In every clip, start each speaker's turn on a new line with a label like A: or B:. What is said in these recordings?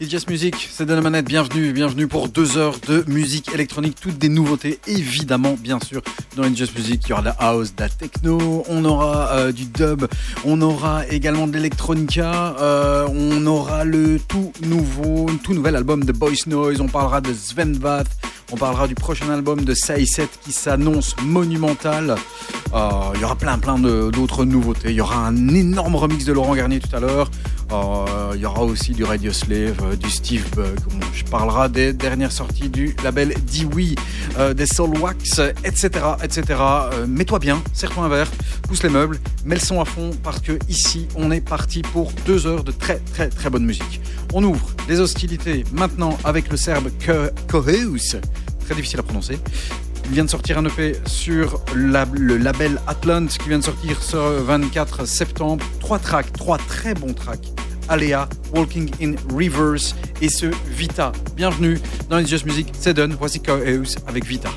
A: It's Music, c'est de la manette, bienvenue, bienvenue pour deux heures de musique électronique, toutes des nouveautés, évidemment, bien sûr, dans It's Music, il y aura de la house, de la techno, on aura euh, du dub, on aura également de l'electronica, euh, on aura le tout nouveau, tout nouvel album de Boys Noise, on parlera de Sven Vath, on parlera du prochain album de Saïset qui s'annonce monumental. Euh, il y aura plein plein d'autres nouveautés. Il y aura un énorme remix de Laurent Garnier tout à l'heure. Euh, il y aura aussi du Radio Slave, euh, du Steve Bug. Je parlerai des dernières sorties du label euh, des Soul Wax, etc. etc. Mets-toi bien, serre-toi un verre, pousse les meubles, mets le son à fond parce que ici on est parti pour deux heures de très très très bonne musique. On ouvre les hostilités maintenant avec le serbe Ko- Koheus, très difficile à prononcer. Il vient de sortir un EP sur le label Atlant qui vient de sortir ce 24 septembre. Trois tracks, trois très bons tracks. Alea, Walking in Reverse et ce Vita. Bienvenue dans It's Just Music, c'est done. Voici Koheus avec Vita.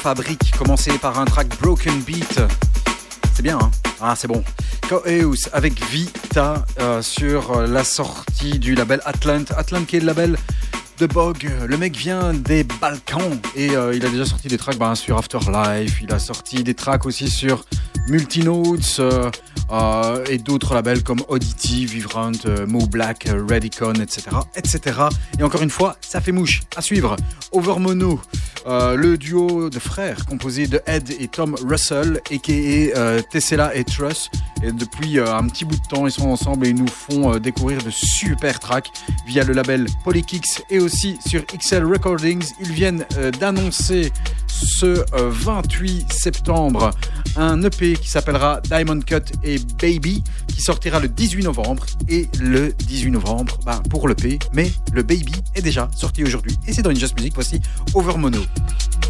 A: Fabrique. Commencer par un track Broken Beat. C'est bien, hein Ah, c'est bon. Coeus avec Vita euh, sur la sortie du label Atlant. Atlant qui est le label de Bog. Le mec vient des Balkans et euh, il a déjà sorti des tracks ben, sur Afterlife. Il a sorti des tracks aussi sur Multinotes euh, et d'autres labels comme Oddity, Vivrant, Mo Black, Redicon, etc., etc. Et encore une fois, ça fait mouche. À suivre, Overmono, euh, le duo de frères composé de Ed et Tom Russell, a.k.a. euh, Tessella et Truss. Et depuis euh, un petit bout de temps, ils sont ensemble et ils nous font euh, découvrir de super tracks via le label Polykix et aussi sur XL Recordings. Ils viennent euh, d'annoncer ce euh, 28 septembre un EP qui s'appellera Diamond Cut et Baby qui sortira le 18 novembre. Et le 18 novembre bah, pour l'EP mais le Baby est déjà sorti aujourd'hui et c'est dans une Music. Voici Overmono
B: Baby,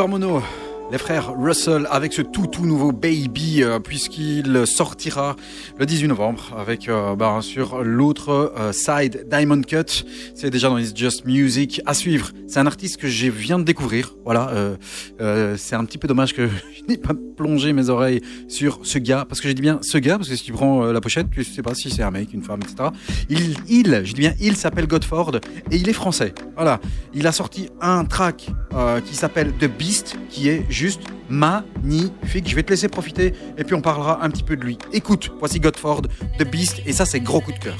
A: Overmono, les frères Russell avec ce tout tout nouveau Baby euh, puisqu'il sortira le 18 novembre avec euh, bah, sur l'autre euh, side Diamond Cut. C'est déjà dans It's Just Music à suivre. C'est un artiste que je viens de découvrir. Voilà, euh, euh, c'est un petit peu dommage que je n'ai pas plongé mes oreilles sur ce gars parce que j'ai dit bien ce gars parce que si tu prends euh, la pochette, tu sais pas si c'est un mec, une femme, etc. Il, je dis bien il s'appelle Godford et il est français. Voilà, il a sorti un track qui s'appelle The Beast qui est juste magnifique. Je vais te laisser profiter et puis on parlera un petit peu de lui. Écoute, voici Godford, The Beast, et ça c'est gros coup de cœur.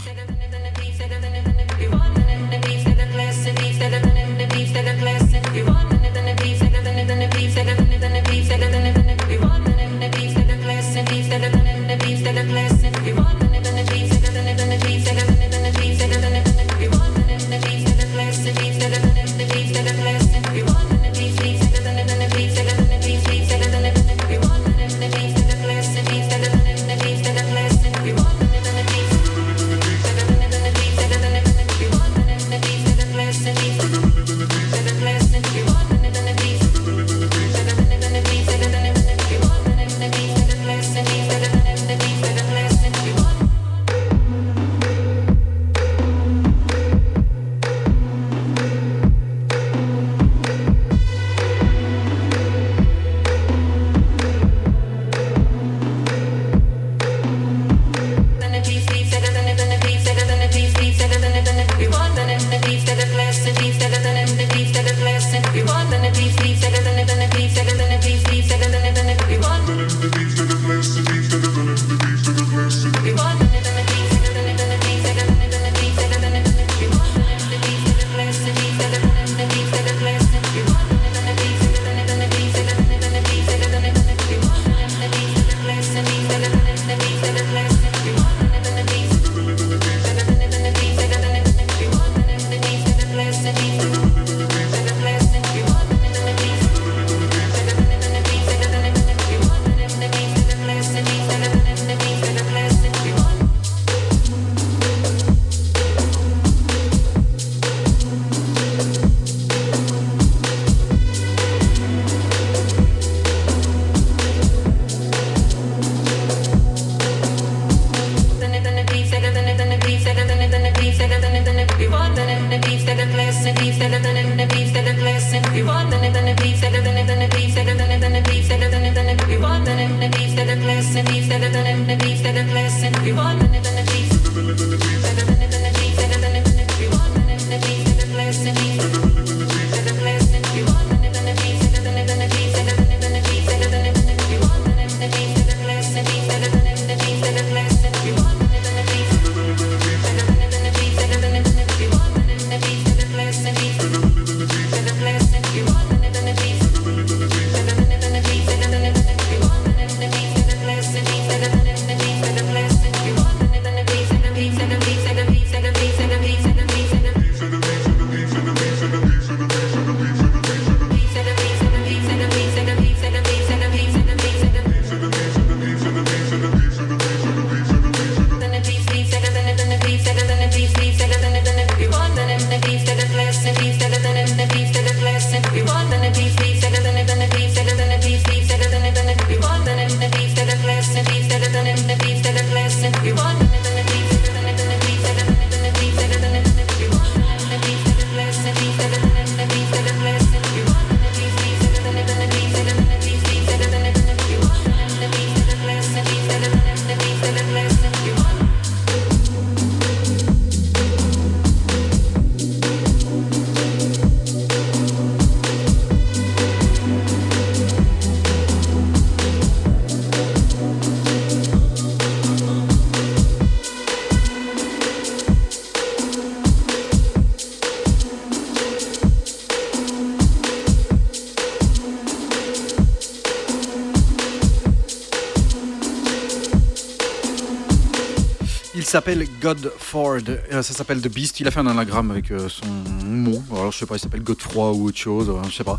A: S'appelle Godford. Euh, ça s'appelle The Beast. Il a fait un anagramme avec euh, son mot. Alors, je sais pas, il s'appelle Godefroy ou autre chose. euh, je sais pas.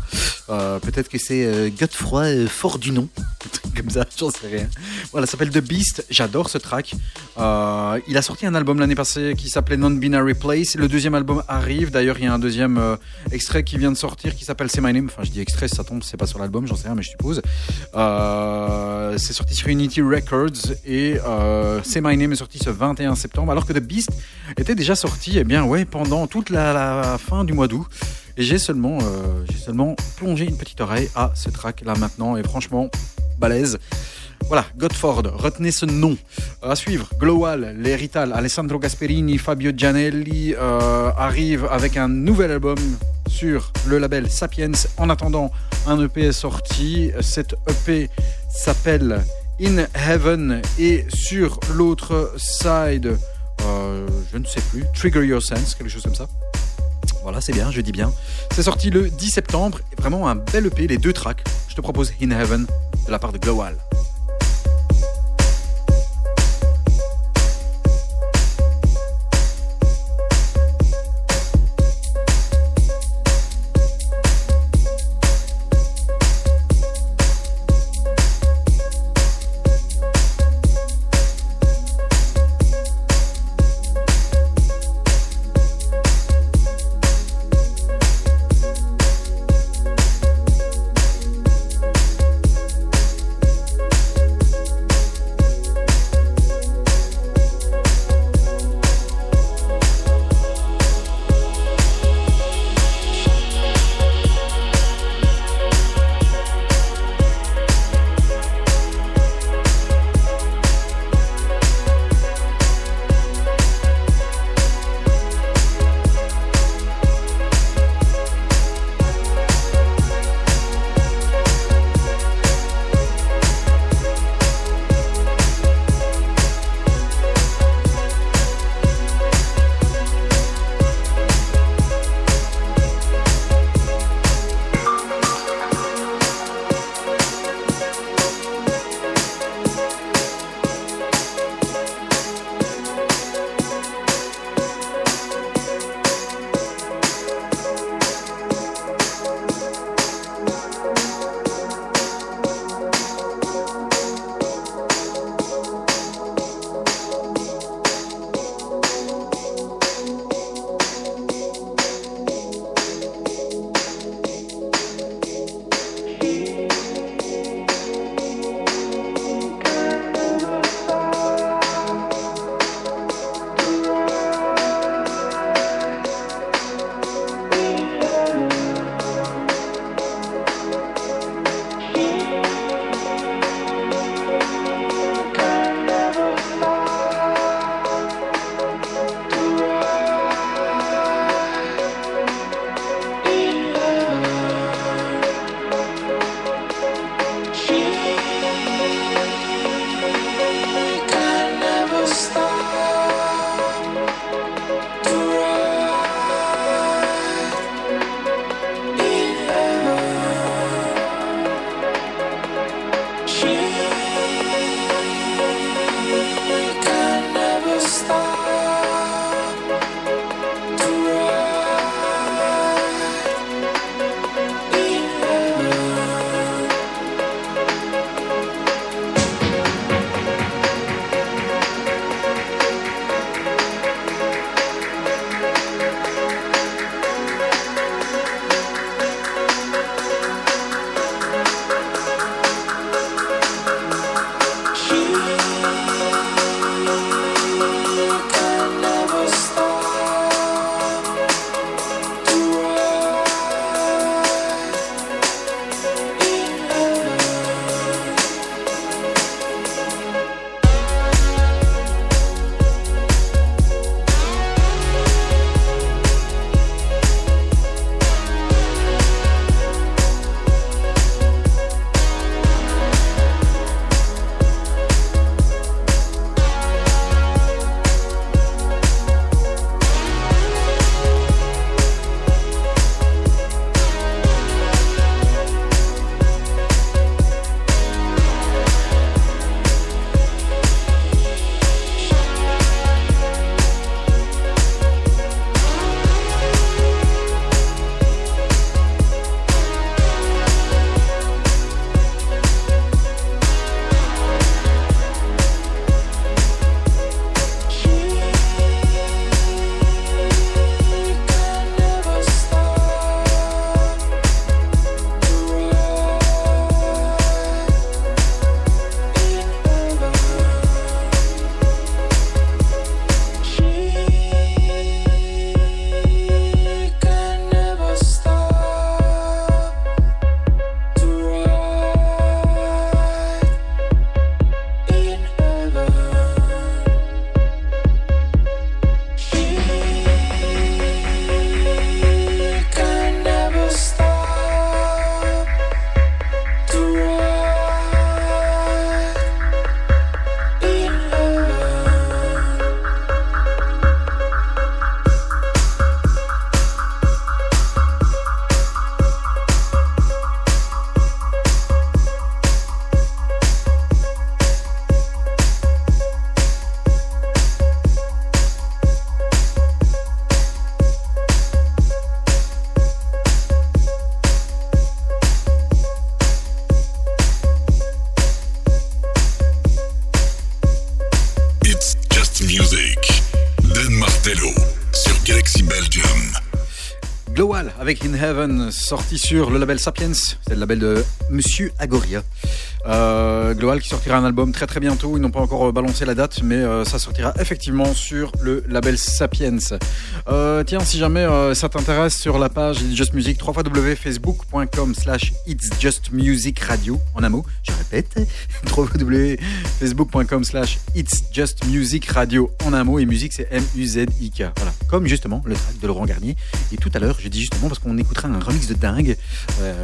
A: Peut-être que c'est Godefroy euh, fort du nom. Comme ça, j'en sais rien. Voilà, ça s'appelle The Beast. J'adore ce track. Il a sorti un album l'année passée qui s'appelait Non-Binary Place. Le deuxième album arrive. D'ailleurs, il y a un deuxième extrait qui vient de sortir qui s'appelle C'est My Name. Enfin, je dis extrait, ça tombe, c'est pas sur l'album, j'en sais rien, mais je suppose. Euh, c'est sorti sur Unity Records et euh, C'est My Name est sorti ce 21 septembre, alors que The Beast était déjà sorti, eh bien, ouais, pendant toute la, fin du mois d'août. Et j'ai seulement, euh, j'ai seulement plongé une petite oreille à ce track là maintenant, et franchement, balèze. Voilà, Godford, retenez ce nom. À suivre, Glowal, les Rital, Alessandro Gasperini, Fabio Gianelli euh, arrivent avec un nouvel album sur le label Sapiens. En attendant, un EP est sorti. Cet EP s'appelle In Heaven et sur l'autre side, euh, je ne sais plus, Trigger Your Sense, quelque chose comme ça. Voilà, c'est bien, je dis bien. C'est sorti le 10 septembre. Vraiment un bel EP, les deux tracks. Je te propose In Heaven de la part de Glowal. In Heaven, sorti sur le label Sapiens, c'est le label de Monsieur Agoria. Euh, Global qui sortira un album très très bientôt. Ils n'ont pas encore euh, balancé la date, mais euh, ça sortira effectivement sur le label Sapiens. Tiens, si jamais ça t'intéresse sur la page It's Just Music, www.facebook.com slash It's Just Music Radio, en un mot, je répète, www.facebook.com slash It's Just Music Radio, en un mot, et musique c'est M-U-Z-I-K. Comme justement le track de Laurent Garnier. Et tout à l'heure, j'ai dit justement parce qu'on écoutera un remix de dingue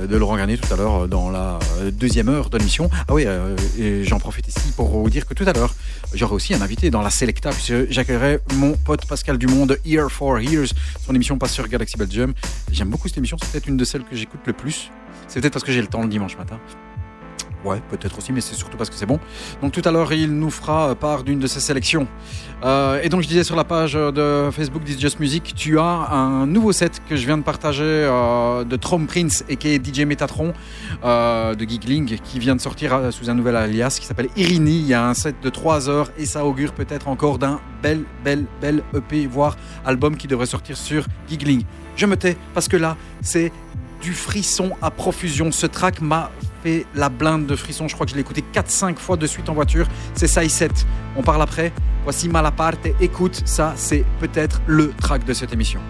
A: de Laurent Garnier tout à l'heure dans la deuxième heure de l'émission. Ah oui, euh, j'en profite ici pour vous dire que tout à l'heure, j'aurai aussi un invité dans la Selecta, puisque j'accueillerai mon pote Pascal Dumont de Ear for Ears. Son émission passe sur Galaxy Belgium. J'aime beaucoup cette émission, c'est peut-être une de celles que j'écoute le plus. C'est peut-être parce que j'ai le temps le dimanche matin. Ouais, peut-être aussi, mais c'est surtout parce que c'est bon. Donc tout à l'heure, il nous fera part d'une de ses sélections. Euh, et donc je disais sur la page de Facebook This Just Music, tu as un nouveau set que je viens de partager euh, de Trom Prince et qui est DJ Metatron euh, de Geekling qui vient de sortir sous un nouvel alias qui s'appelle Irini. Il y a un set de 3 heures et ça augure peut-être encore d'un bel, bel, bel EP, voire album qui devrait sortir sur Geekling. Je me tais parce que là, c'est du frisson à profusion. Ce track m'a la blinde de frisson. Je crois que je l'ai écouté 4-5 fois de suite en voiture. C'est Size 7. On parle après. Voici Malaparte. Écoute, ça, c'est peut-être le track de cette émission.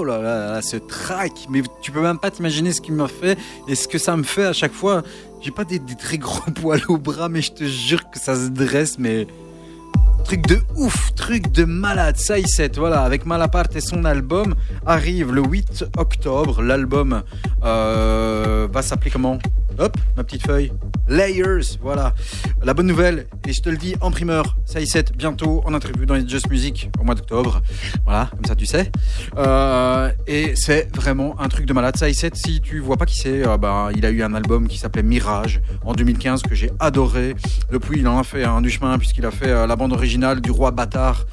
A: Oh là là, ce track, mais tu peux même pas t'imaginer ce qu'il m'a fait et ce que ça me fait à chaque fois. J'ai pas des, des très gros poils au bras, mais je te jure que ça se dresse, mais truc de ouf, truc de malade. Ça y est, voilà, avec Malaparte et son album arrive le 8 octobre. L'album euh, va s'appeler comment? Hop, ma petite feuille. Layers, voilà. La bonne nouvelle, et je te le dis en primeur, est, bientôt en interview dans Just Music au mois d'octobre. Voilà, comme ça tu sais. Euh, et c'est vraiment un truc de malade. Ça y est, si tu vois pas qui c'est, euh, bah, il a eu un album qui s'appelait Mirage en 2015 que j'ai adoré. Depuis, il en a fait un du chemin puisqu'il a fait euh, la bande originale du Roi Bâtard,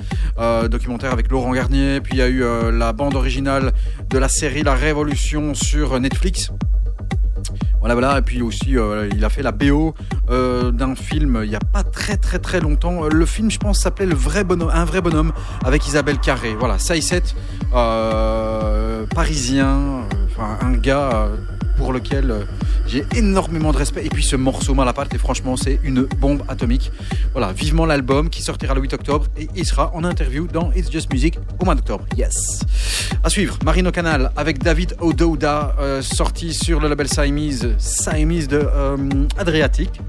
A: documentaire avec Laurent Garnier. Puis il y a eu la bande originale de la série La Révolution sur Netflix. Voilà, voilà. Et puis aussi, euh, il a fait la BO euh, d'un film il y a pas très très très longtemps. Euh, Le film, je pense, s'appelait un vrai bonhomme avec Isabelle Carré. Voilà, est, euh, parisien, un gars pour lequel j'ai énormément de respect. Et puis ce morceau Malaparte, et franchement, c'est une bombe atomique. Voilà, vivement l'album qui sortira le 8 octobre et il sera en interview dans It's Just Music au mois d'octobre. Yes. À suivre, Marino Canal avec David Odouda, euh, sorti sur le label Siamese, Siamese de euh, Adriatic.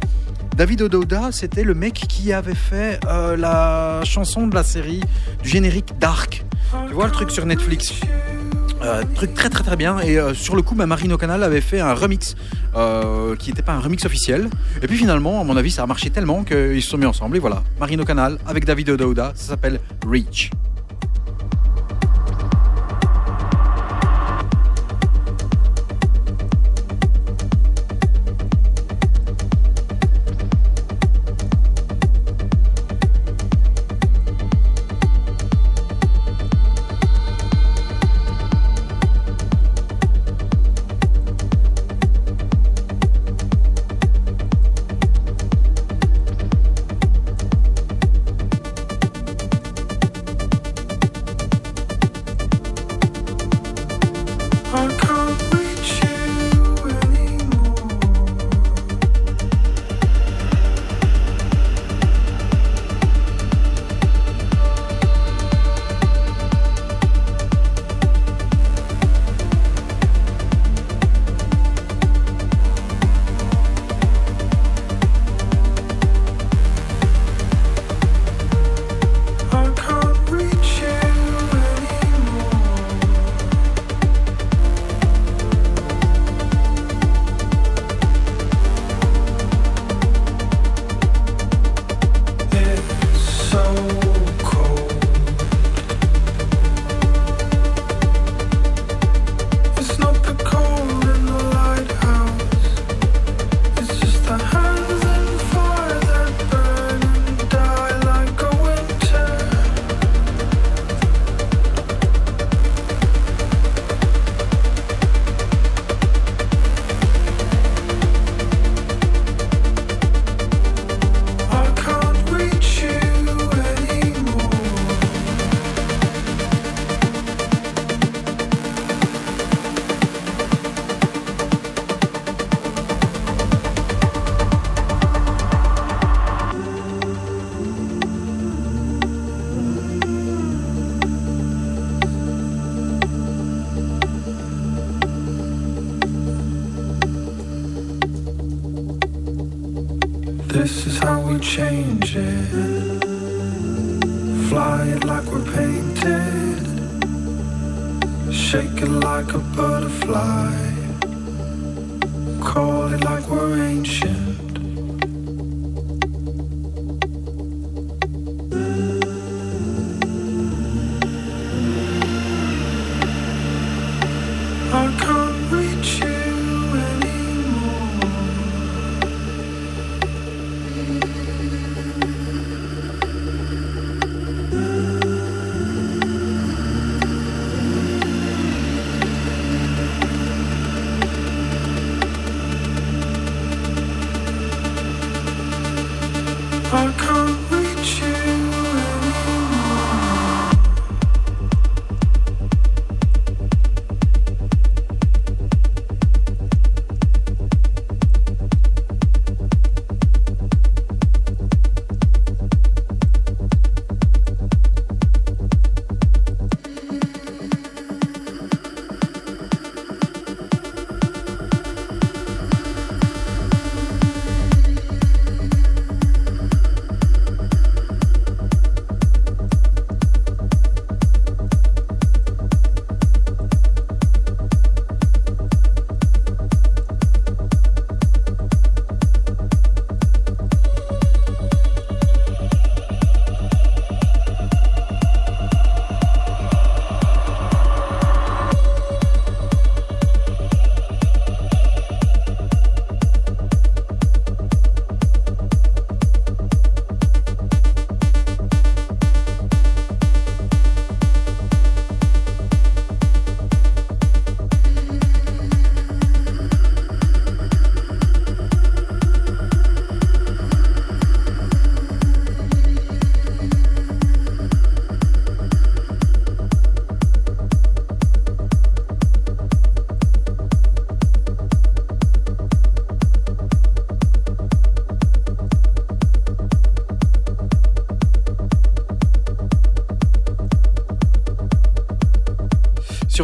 A: David Odouda, c'était le mec qui avait fait euh, la chanson de la série du générique Dark. Tu vois le truc sur Netflix? Euh, truc très très très bien. Et euh, sur le coup bah, Marino Canal avait fait un remix euh, qui n'était pas un remix officiel. Et puis finalement à mon avis ça a marché tellement qu'ils se sont mis ensemble. Et voilà. Marino Canal avec David Odouda ça s'appelle Reach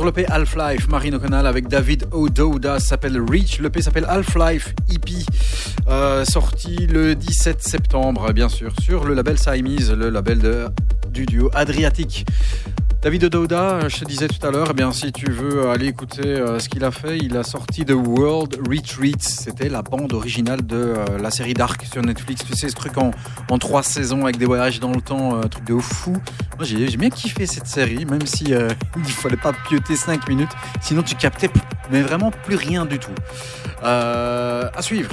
A: Sur l'EP Half-Life, Marine O'Connell avec David O'Dowda s'appelle Reach. L'EP s'appelle Half-Life EP, euh, sorti le 17 septembre, bien sûr, sur le label Siamese, le label du duo Adriatique. David O'Dowda, je te disais tout à l'heure, eh si tu veux aller écouter euh, ce qu'il a fait, il a sorti The World Retreats. C'était la bande originale de euh, la série Dark sur Netflix. Tu sais, ce truc en, en trois saisons avec des voyages dans le temps, un truc de fou. J'ai bien kiffé cette série, même si euh, il fallait pas pioter 5 minutes, sinon tu captais mais vraiment plus rien du tout. Euh, à suivre.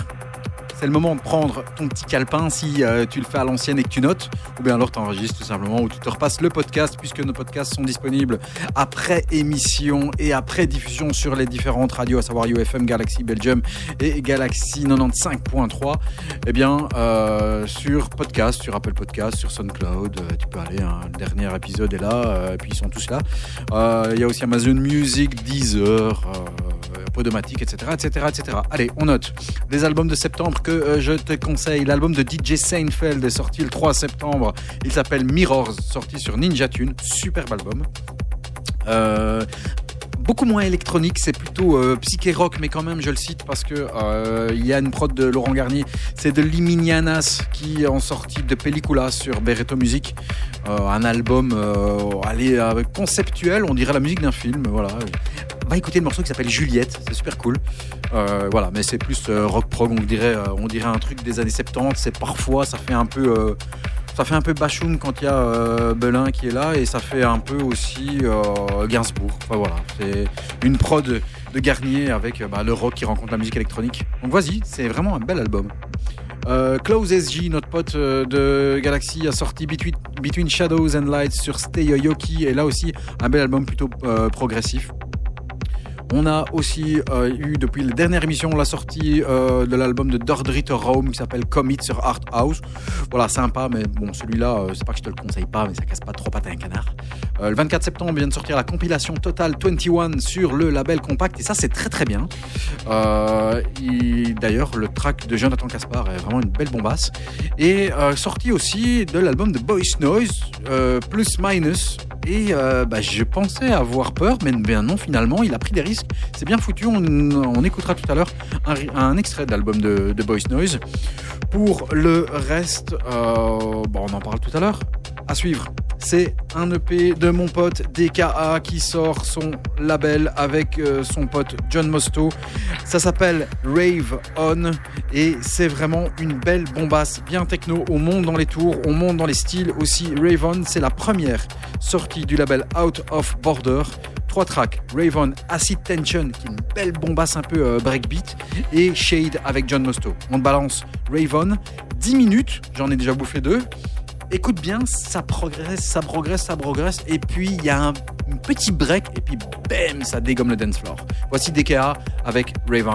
A: C'est le moment de prendre ton petit calepin si euh, tu le fais à l'ancienne et que tu notes, ou bien alors tu enregistres tout simplement, ou tu te repasses le podcast, puisque nos podcasts sont disponibles après émission et après diffusion sur les différentes radios, à savoir UFM, Galaxy Belgium et Galaxy 95.3. Eh bien, euh, sur podcast, sur Apple Podcast, sur SoundCloud, euh, tu peux aller, hein, le dernier épisode est là, et puis ils sont tous là. Il y a aussi Amazon Music, Deezer, Podomatic, etc., etc., etc. Allez, on note les albums de septembre que euh, je te conseille. L'album de DJ Seinfeld est sorti le 3 septembre. Il s'appelle Mirrors, sorti sur Ninja Tune. Superbe album. Euh, beaucoup moins électronique, c'est plutôt euh, psyché rock, mais quand même je le cite parce que y a une prod de Laurent Garnier, c'est de Liminianas qui ont sorti de Pellicula sur Bereto Music, un album allez, conceptuel, on dirait la musique d'un film, voilà. Va écouter le morceau qui s'appelle Juliette, c'est super cool. Euh, voilà, mais c'est plus euh, rock prog, on dirait, euh, on dirait un truc des années 70. C'est parfois, ça fait un peu, ça fait un peu Bachoum quand il y a Belin qui est là, et ça fait un peu aussi Gainsbourg. Enfin voilà, c'est une prod de Garnier avec bah, le rock qui rencontre la musique électronique. Donc vas-y, c'est vraiment un bel album. Euh, Klaus SG, notre pote de Galaxy, a sorti Between, Shadows and Lights sur Stay Yoki, et là aussi un bel album plutôt progressif. On a aussi euh, eu depuis la dernière émission la sortie euh, de l'album de Dordriter Rome qui s'appelle Commit sur Art House. Voilà, sympa, mais bon, celui-là, euh, c'est pas que je te le conseille pas, mais ça casse pas trop pattes à un canard. Le 24 septembre vient de sortir la compilation Total 21 sur le label Compact, et ça, c'est très très bien. Il- D'ailleurs, le track de Jonathan Caspar est vraiment une belle bombasse. Et euh, sorti aussi de l'album de Boys Noise, plus minus. Et euh, bah, je pensais avoir peur, mais non, finalement, il a pris des risques. C'est bien foutu. On, écoutera tout à l'heure un extrait de l'album de, de Boys Noise. Pour le reste, euh, bon, on en parle tout à l'heure. À suivre. C'est un EP de mon pote DKA qui sort son label avec euh, son pote John Mosto. Ça s'appelle Rave On et c'est vraiment une belle bombasse bien techno. On monte dans les tours, on monte dans les styles aussi. Rave On, c'est la première sortie du label Out of Border. Trois tracks, Rave On, Acid Tension, qui est une belle bombasse un peu euh, breakbeat, et Shade avec John Mosto. On balance Rave On, 10 minutes, j'en ai déjà bouffé deux. Écoute bien, ça progresse, ça progresse, ça progresse, et puis il y a un, petit break, et puis bam, ça dégomme le dance floor. Voici DKA avec Rave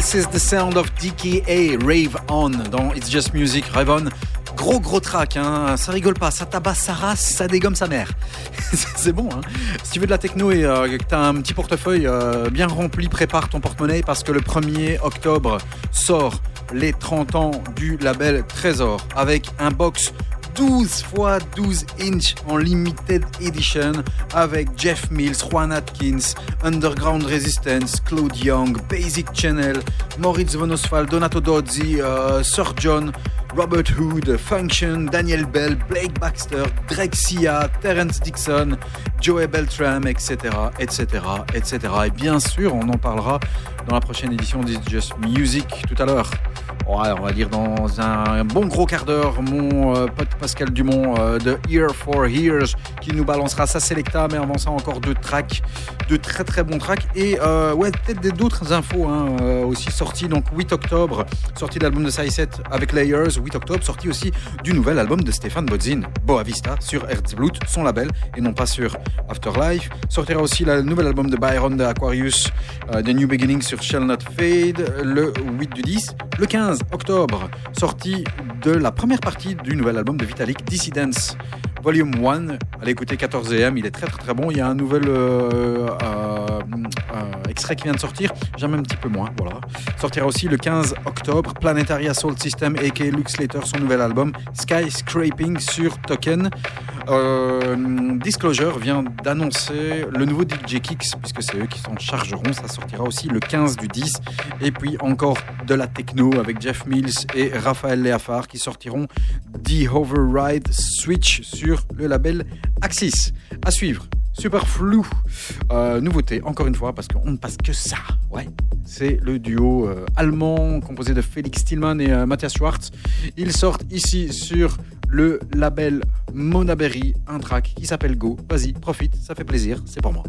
A: This is the sound of DKA, Rave On, dans It's Just Music, Rave On. Gros gros track, hein. ça rigole pas, ça tabasse sa race, ça dégomme sa mère. c'est bon, hein. Si tu veux de la techno et euh, que tu un petit portefeuille euh, bien rempli, prépare ton porte-monnaie parce que le 1er octobre sort les 30 ans du label Trésor avec un box 12 x 12 inch en limited edition avec Jeff Mills, Juan Atkins, Underground Resistance, Claude Young, Basic Channel, Moritz von Oswald, Donato Dozzi, euh, Sir John, Robert Hood, Function, Daniel Bell, Blake Baxter, Drake Sia, Terence Dixon, Joey Beltram, etc., etc., etc. Et bien sûr, on en parlera dans la prochaine édition de Just Music tout à l'heure. On va dire dans un bon gros quart d'heure, mon euh, pote Pascal Dumont euh, de Ear for Hears qui nous balancera sa Selecta, mais avant ça encore deux tracks, de très très bons tracks et euh, ouais peut-être d'autres infos hein, aussi sorties. Donc 8 octobre, sortie de l'album de Sai7 avec Layers. 8 octobre, sortie aussi du nouvel album de Stéphane Bodzin, Boa Vista sur Herzblut, son label et non pas sur Afterlife. Sortira aussi le nouvel album de Byron de Aquarius, The New Beginning sur Shall Not Fade le 8 du 10. Le 15 octobre, sortie de la première partie du nouvel album de Vitalik, Dissidence. Volume 1, allez écouter 14 AM, il est très très très bon. Il y a un nouvel euh, euh, euh, extrait qui vient de sortir, j'aime un petit peu moins. Voilà. Sortira aussi le 15 octobre, Planetary Assault System et Luke Slater, son nouvel album Skyscraping sur Token. Disclosure vient d'annoncer le nouveau DJ Kicks, puisque c'est eux qui s'en chargeront. Ça sortira aussi le 15 du 10. Et puis encore de la techno avec Jeff Mills et Raphaël Léafard qui sortiront The Override Switch sur le label Axis. À suivre. Super flou. Euh, nouveauté, encore une fois, parce qu'on ne passe que ça. Ouais. C'est le duo euh, allemand composé de Felix Stillman et euh, Matthias Schwartz. Ils sortent ici sur le label Monaberry un track qui s'appelle Go. Vas-y, profite, ça fait plaisir, c'est pour moi.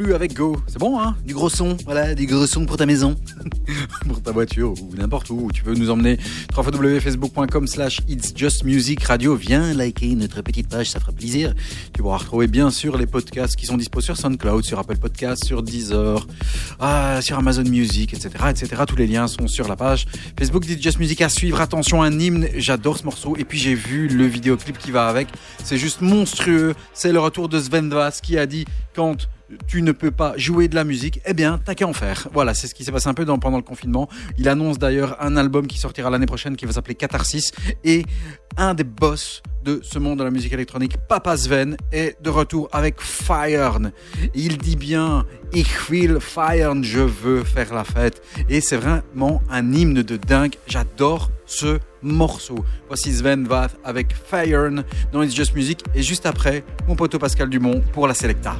A: Avec Go. C'est bon, hein Du gros son. Voilà, du gros son pour ta maison. pour ta voiture ou n'importe où. Tu peux nous emmener www.facebook.com slash It's Just Music Radio. Viens liker notre petite page, ça fera plaisir. Tu pourras retrouver bien sûr les podcasts qui sont dispo sur SoundCloud, sur Apple Podcasts, sur Deezer, ah, sur Amazon Music, etc., etc. Tous les liens sont sur la page Facebook d'It's Just Music à suivre. Attention, un hymne. J'adore ce morceau. Et puis j'ai vu le vidéoclip qui va avec. C'est juste monstrueux. C'est le retour de Sven Vass qui a dit quand tu ne peux pas jouer de la musique, eh bien, t'as qu'à en faire. Voilà, c'est ce qui s'est passé un peu pendant le confinement. Il annonce d'ailleurs un album qui sortira l'année prochaine qui va s'appeler Catharsis. Et un des boss de ce monde de la musique électronique, Papa Sven, est de retour avec Feiern. Il dit bien, Ich will feiern, je veux faire la fête. Et c'est vraiment un hymne de dingue. J'adore ce morceau. Voici Sven Vath avec Feiern dans It's Just Music. Et juste après, mon poteau Pascal Dumont pour la Selecta.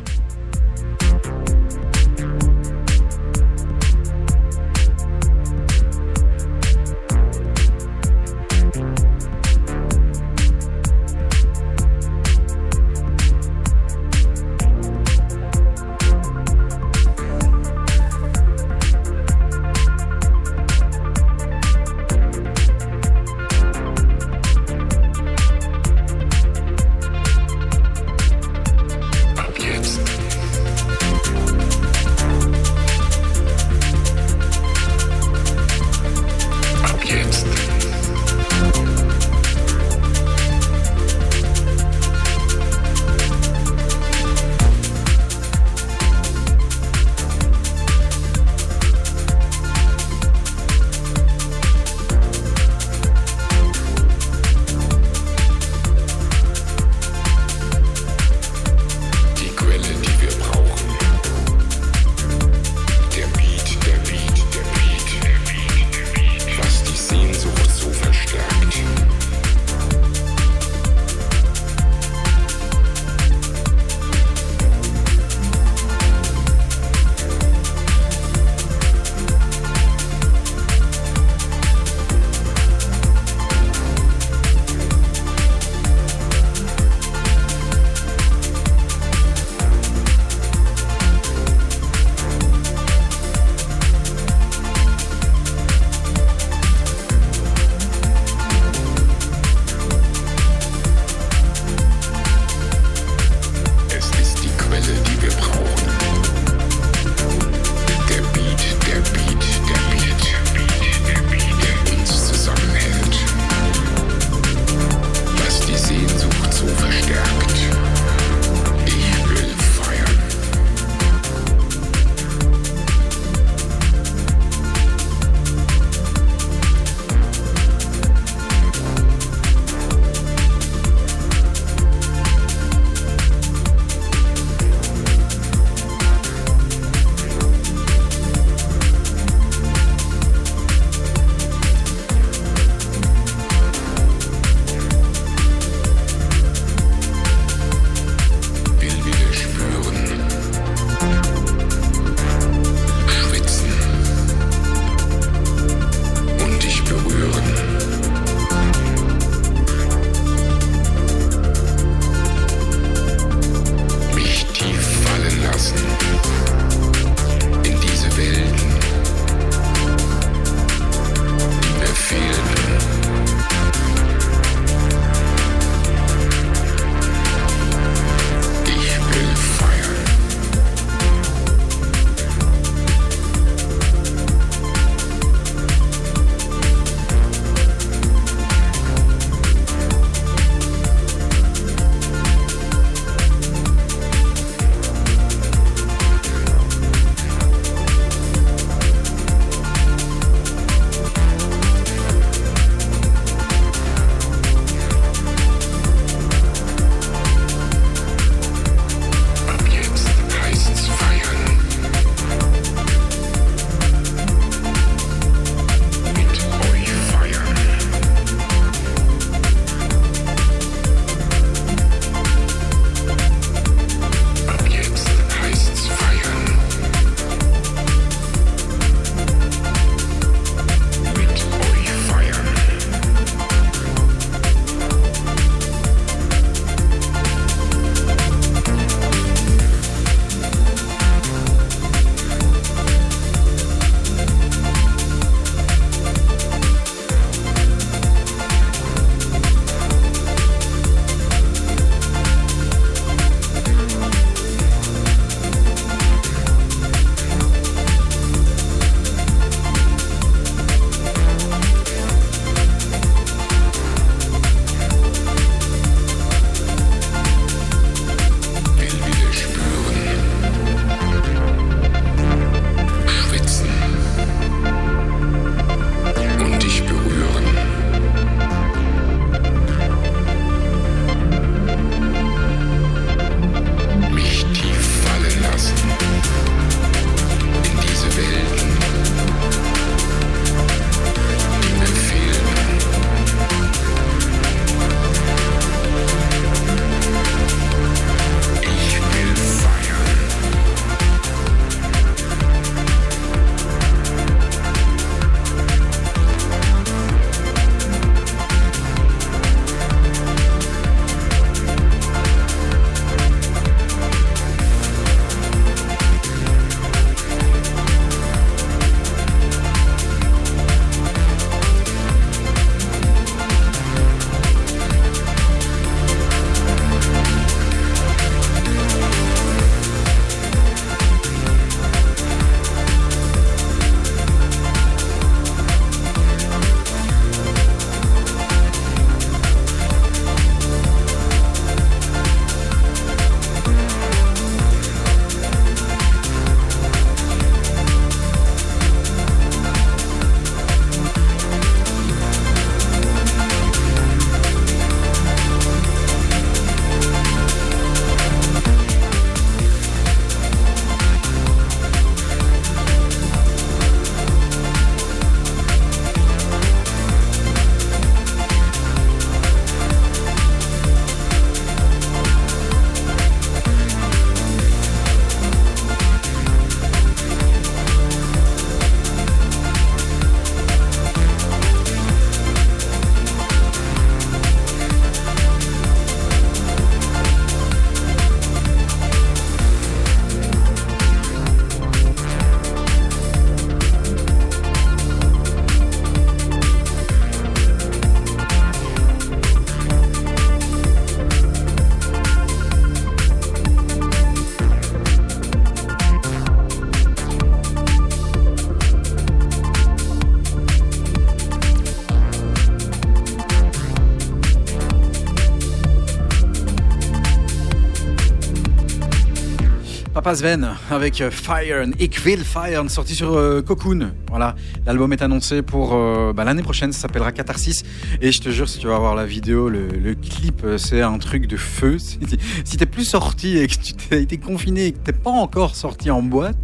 A: Sven avec euh, Fire, Ik will Fire, sorti sur euh, Cocoon. Voilà, l'album est annoncé pour euh, bah, l'année prochaine, ça s'appellera Catharsis. Et je te jure, si tu vas voir la vidéo, le, clip, c'est un truc de feu. Si t'es- t'es plus sorti et que tu t'as été confiné et que t'es pas encore sorti en boîte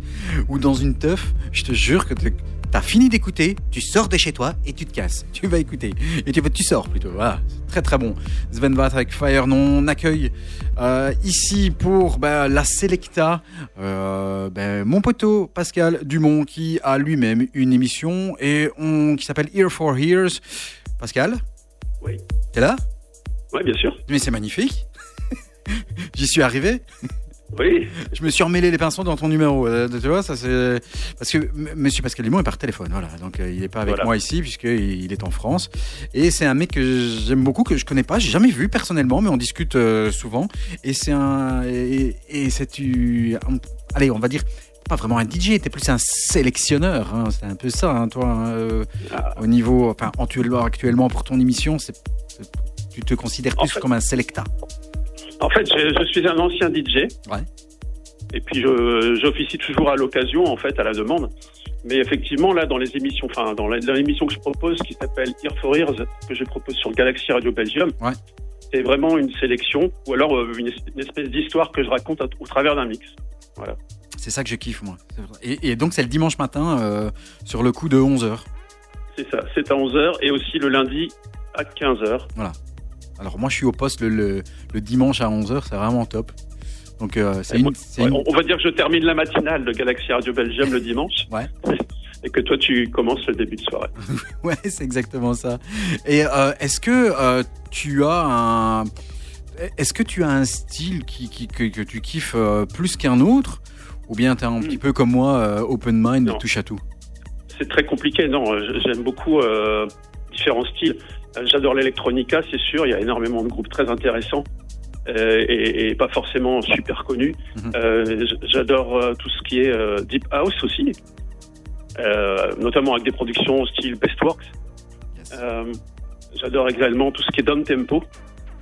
A: ou dans une teuf, je te jure que t'es- T'as fini d'écouter, tu sors de chez toi et tu te casses. Tu vas écouter. Et tu, tu sors plutôt. Voilà. C'est Très très bon. Sven Vath avec Fire. Non, on accueille euh, ici pour bah, la Selecta euh, ben, mon poteau Pascal Dumont qui a lui-même une émission et on, qui s'appelle Ear for Ears. Pascal
C: Oui.
A: T'es là?
C: Oui, bien sûr.
A: Mais c'est magnifique. J'y suis arrivé.
C: Oui.
A: Je me suis emmêlé les pinceaux dans ton numéro. euh, tu vois, ça c'est parce que M- Monsieur Pascal Dumont est par téléphone. Voilà, donc euh, il n'est pas avec
C: Voilà.
A: moi ici puisqu'il il est en France. Et c'est un mec que j'aime beaucoup, que je connais pas, j'ai jamais vu personnellement, mais on discute euh, souvent. Et c'est un et, et c'est tu, allez, on va dire pas vraiment un DJ, t'es plus un sélectionneur. hein, c'est un peu ça, hein, toi, hein,
C: Ah.
A: au niveau, enfin, actuellement, actuellement pour ton émission, c'est- tu te considères
C: En
A: plus
C: fait-
A: comme un selecta.
C: En fait, je, je suis un ancien DJ.
A: Ouais.
C: Et puis, j'officie toujours à l'occasion, en fait, à la demande. Mais effectivement, là, dans les émissions, enfin, dans l'émission que je propose, qui s'appelle Ear for Ears, que je propose sur Galaxy Radio Belgium,
A: Ouais.
C: c'est vraiment une sélection, ou alors euh, une, es- une espèce d'histoire que je raconte au travers d'un mix.
A: C'est ça que je kiffe, moi. Et, et donc, c'est le dimanche matin, euh, sur le coup de 11h.
C: C'est ça, c'est à 11h, et aussi le lundi à 15h.
A: Alors, moi, je suis au poste le, le- le dimanche à 11h, c'est vraiment top. Donc, euh, c'est une. une-
C: on, va dire que je termine la matinale de Galaxy Radio Belgium le dimanche.
A: Ouais.
C: Et que toi, tu commences le début de soirée.
A: Ouais, c'est exactement ça. Et euh, est-ce que euh, tu as un. Est-ce que tu as un style qui, qui- que, que tu kiffes plus qu'un autre? Ou bien tu es un petit peu comme moi, open mind,
C: Non.
A: touche à tout?
C: C'est très compliqué, non. J'aime beaucoup différents styles. J'adore l'électronica, c'est sûr. Il y a énormément de groupes très intéressants euh, et, et pas forcément super connus.
A: Mhm.
C: Euh, J'adore euh, tout ce qui est deep house aussi, notamment avec des productions style Bestworks.
A: Yes.
C: J'adore également tout ce qui est down tempo,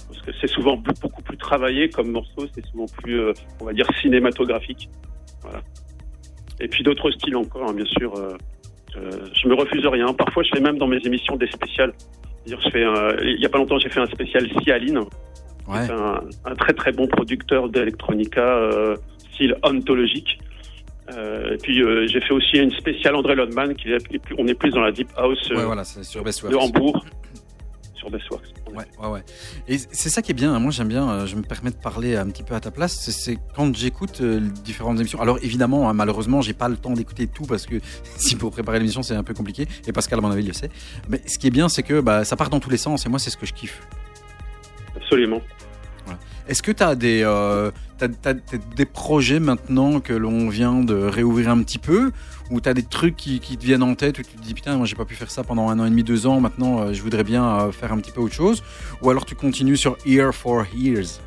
C: parce que c'est souvent beaucoup beaucoup plus travaillé comme morceau, c'est souvent plus, euh, on va dire, cinématographique. Voilà. Et puis d'autres styles encore, hein, bien sûr. euh, euh, je me refuse rien. Parfois, je fais même dans mes émissions des spéciales. C'est-à-dire, je fais un- il y a pas longtemps, j'ai fait un spécial Cialine,
A: Ouais.
C: c'est un, un très très bon producteur d'électronica euh, style ontologique. Euh, et puis euh, j'ai fait aussi une spéciale André Lodman, qui est plus- on est plus dans la deep house
A: Ouais, voilà, sur
C: de. Hambourg, sur Bestworks.
A: Ouais, ouais, ouais. Et c'est ça qui est bien. hein. Moi, j'aime bien. euh, je me permets de parler un petit peu à ta place. c'est- quand j'écoute euh, différentes émissions. Alors, évidemment, hein, malheureusement, j'ai pas le temps d'écouter tout parce que si pour préparer l'émission, c'est un peu compliqué. Et Pascal, à mon avis, le sait. Mais ce qui est bien, c'est que bah, ça part dans tous les sens. Et moi, c'est ce que je kiffe.
C: Absolument.
A: Est-ce que tu as des, euh, des projets maintenant que l'on vient de réouvrir un petit peu? Ou tu as des trucs qui, qui te viennent en tête où tu te dis putain, moi j'ai pas pu faire ça pendant un an et demi, deux ans, maintenant euh, je voudrais bien euh, faire un petit peu autre chose Ou alors tu continues sur Ear for Ears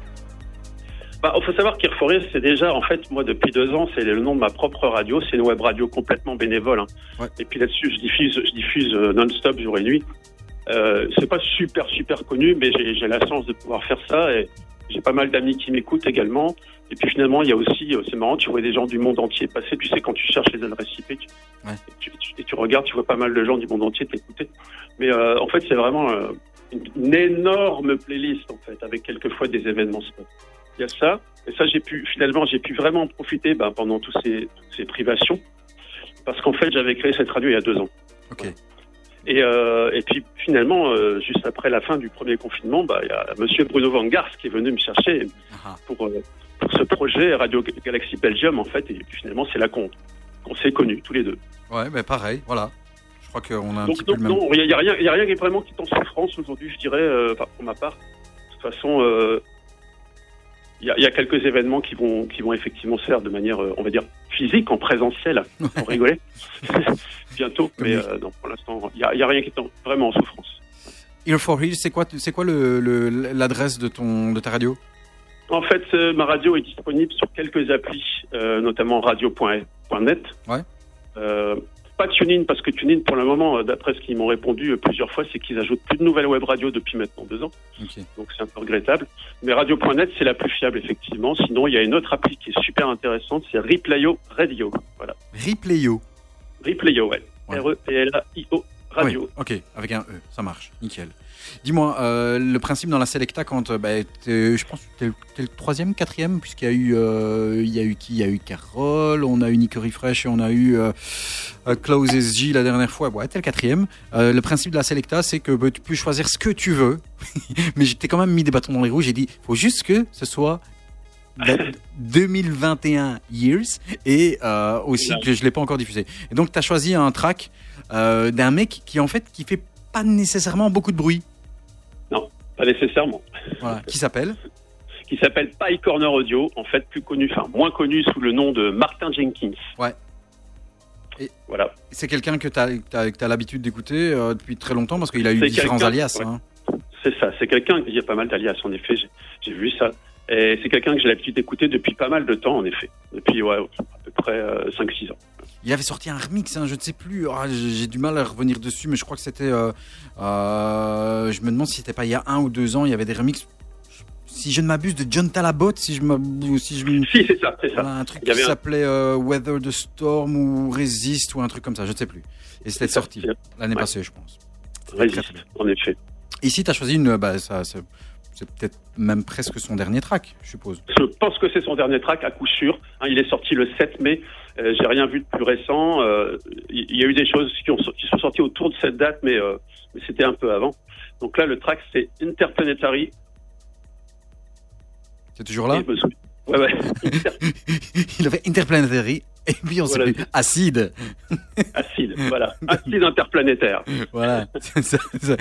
C: Bah, il faut savoir qu'Irforis, c'est déjà, en fait, moi, depuis deux ans, c'est le nom de ma propre radio. C'est une web radio complètement bénévole. hein.
A: Ouais.
C: Et puis là-dessus, je diffuse, je diffuse euh, non-stop, jour et nuit. Euh, c'est pas super, super connu, mais j'ai j'ai la chance de pouvoir faire ça. Et j'ai pas mal d'amis qui m'écoutent également. Et puis finalement, il y a aussi, euh, c'est marrant, tu vois des gens du monde entier passer. Tu sais, quand tu cherches les adresses IP,
A: Ouais.
C: et, tu, tu- et tu regardes, tu vois pas mal de gens du monde entier t'écouter. Mais euh, en fait, c'est vraiment euh, une, une énorme playlist, en fait, avec quelquefois des événements spot. Il y a ça. Et ça, j'ai pu, finalement, j'ai pu vraiment en profiter ben, pendant tous ces, toutes ces privations. Parce qu'en fait, j'avais créé cette radio il y a deux ans.
A: Ok.
C: Et, euh, et puis finalement, euh, juste après la fin du premier confinement, bah, il y a Monsieur Bruno Van Gars qui est venu me chercher
A: Ah,
C: pour, euh, pour ce projet Radio Galaxy Belgium en fait. Et puis finalement, c'est là qu'on qu'on s'est connus tous les deux.
A: Ouais, mais pareil, voilà. Je crois qu'on a un
C: Donc
A: petit peu
C: donc,
A: le même.
C: non, il n'y a, rien, il y a rien qui est vraiment qui est en souffrance aujourd'hui, je dirais, pour ma part. De toute façon, il y, a, il y a quelques événements qui vont qui vont effectivement se faire de manière, euh, on va dire, physique, en présentiel, pour rigoler, bientôt. Mais euh, non, pour l'instant, il n'y a, a rien qui est en- vraiment en souffrance.
A: Ear for Ears, c'est quoi, c'est quoi le- le- l'adresse de, ton, de ta radio?
C: En fait, euh, ma radio est disponible sur quelques applis, euh, notamment radio.net.
A: Ouais.
C: Pas TuneIn parce que TuneIn, pour le moment, euh, d'après ce qu'ils m'ont répondu euh, plusieurs fois, c'est qu'ils ajoutent plus de nouvelles web radios depuis maintenant deux ans. Donc c'est un peu regrettable. Mais radio.net, c'est la plus fiable, effectivement. Sinon, il y a une autre appli qui est super intéressante, c'est Replayo Radio. Voilà.
A: Replayo.
C: Replayo, ouais.
A: Ouais.
C: R-E-P-L-A-I-O Radio.
A: Oui, ok, avec un E, ça marche, nickel. Dis-moi, euh, le principe dans la Selecta, quand euh, bah, je pense que t'es le- troisième, quatrième, puisqu'il y a eu, euh, il y a eu qui? Il y a eu Carole, on a eu Nico Refresh et on a eu euh, Klaus SJ la dernière fois. Ouais, t'es le quatrième. Le principe de la Selecta, c'est que bah, tu peux choisir ce que tu veux, mais j'étais quand même mis des bâtons dans les roues. J'ai dit, faut juste que ce soit la 2021 years et euh, aussi que je l'ai pas encore diffusé. Et donc tu as choisi un track euh, d'un mec qui en fait qui fait pas nécessairement beaucoup de bruit.
C: Pas nécessairement.
A: Voilà. Qui s'appelle
C: Qui s'appelle Pie Corner Audio, en fait plus connu, enfin moins connu sous le nom de Martin Jenkins.
A: Ouais. Et-
C: Voilà.
A: C'est quelqu'un que tu as, l'habitude d'écouter euh, depuis très longtemps parce qu'il a eu différents alias.
C: ouais.
A: hein.
C: C'est ça, c'est quelqu'un, y a pas mal d'alias en effet, j'ai vu ça. Et c'est quelqu'un que j'ai l'habitude d'écouter depuis pas mal de temps en effet, depuis ouais, à peu près 5-6 ans.
A: Il avait sorti un remix, hein, je ne sais plus. Ah, j'ai du mal à revenir dessus, mais je crois que c'était. euh, euh, je me demande si c'était pas il y a un ou deux ans, il y avait des remixes. Si je ne m'abuse de John Talabot, si je m'abuse, si je me-
C: Si, c'est ça, c'est ça.
A: Voilà, un truc qui
C: un-
A: s'appelait euh, Weather the Storm ou Resist ou un truc comme ça, je ne sais plus. Et c'était sorti l'année
C: ouais.
A: passée, je pense.
C: Résiste, en effet.
A: Ici, tu as choisi une. Bah, ça- c'est peut-être même presque son dernier track, je suppose.
C: Je pense que c'est son dernier track à coup sûr. Hein, il est sorti le 7 mai. Euh, J'ai rien vu de plus récent. Euh, Il y a eu des choses qui, ont, qui sont sorties autour de cette date, mais, euh, mais c'était un peu avant. Donc là, le track c'est Interplanetary.
A: C'est toujours là?
C: Ouais, ouais.
A: Il avait Interplanetary et puis on
C: Voilà.
A: plus. Acide.
C: acide, voilà. Acide interplanétaire.
A: Voilà. Ça- ça-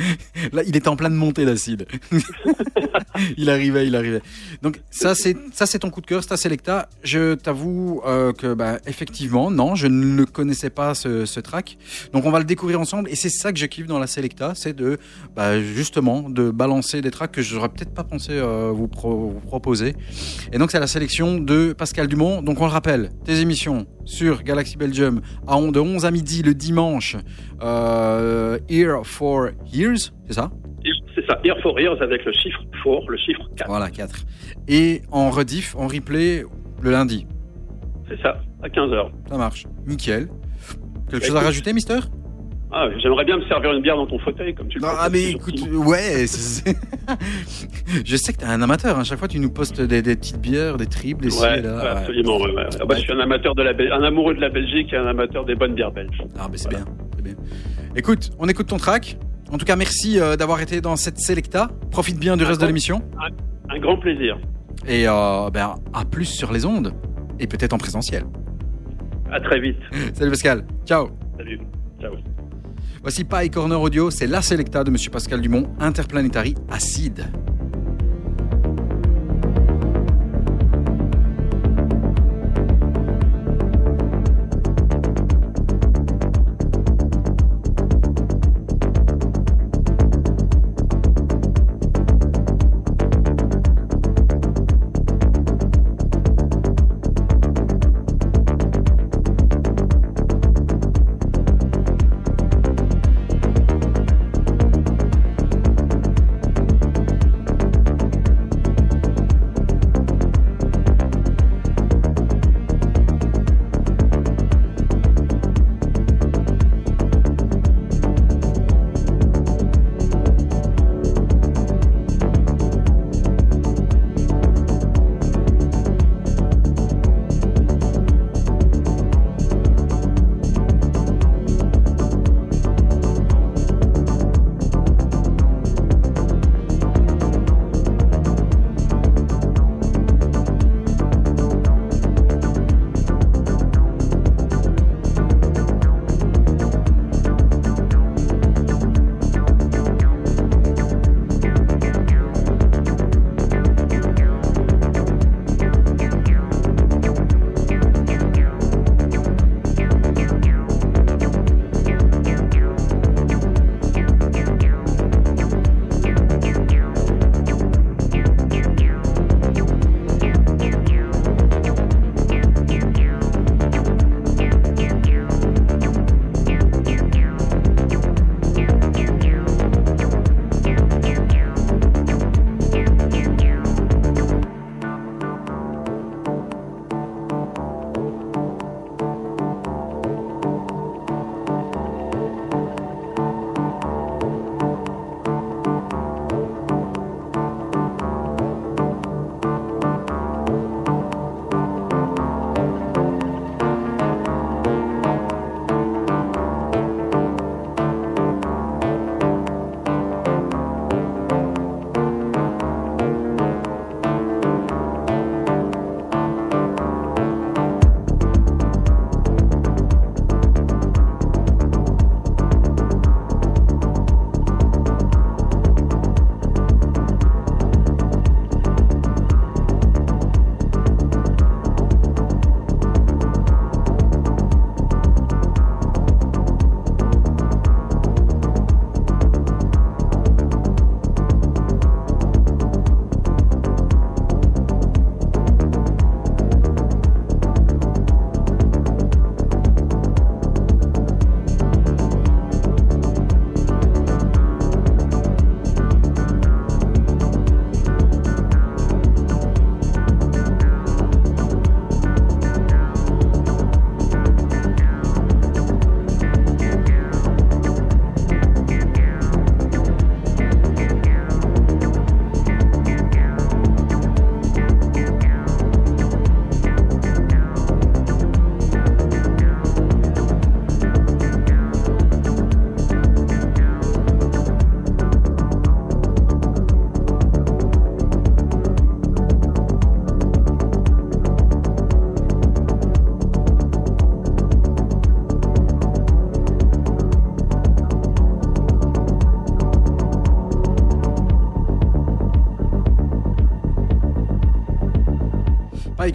A: Là, il était en pleine montée d'acide. il arrivait, il arrivait. Donc ça, c'est ça, c'est ton coup de cœur, c'est ta Selecta. Je t'avoue euh, que, bah, effectivement, non, je ne le connaissais pas ce, ce track. Donc on va le découvrir ensemble. Et c'est ça que je kiffe dans la Selecta, c'est de, bah, justement, de balancer des tracks que j'aurais peut-être pas pensé euh, vous, pro- vous proposer. Et donc c'est la sélection de Pascal Dumont. Donc on le rappelle, tes émissions sur Galaxy Belgium à on- de 11 à midi le dimanche. Euh, Ear for Years, c'est ça?
C: C'est ça, Ear for Ears avec le chiffre 4, le chiffre 4.
A: Voilà, 4. Et en rediff, en replay, le lundi.
C: C'est ça, à 15h.
A: Ça marche. Nickel. Quelque
C: Bah,
A: chose à rajouter, Mister?
C: Ah, J'aimerais bien me servir une bière dans ton fauteuil, comme tu le
A: Non, ah, mais écoute, ouais. je sais que t'es un amateur. À chaque fois, tu nous postes des, des petites bières, des triples, des
C: Ouais,
A: là.
C: absolument. ouais, ouais. Ah bah, je suis un amateur de la un amoureux de la Belgique et un amateur des bonnes bières belges.
A: Ah, mais c'est
C: Voilà.
A: bien, c'est bien. Écoute, on écoute ton track. En tout cas, merci euh, d'avoir été dans cette Selecta. Profite bien du reste de l'émission.
C: Un grand plaisir.
A: Et euh, ben, à plus sur les ondes. Et peut-être en présentiel.
C: À très vite.
A: Salut Pascal. Ciao.
C: Salut. Ciao.
A: Voici Pie Corner Audio. C'est la Selecta de Monsieur Pascal Dumont, Interplanetary Acide.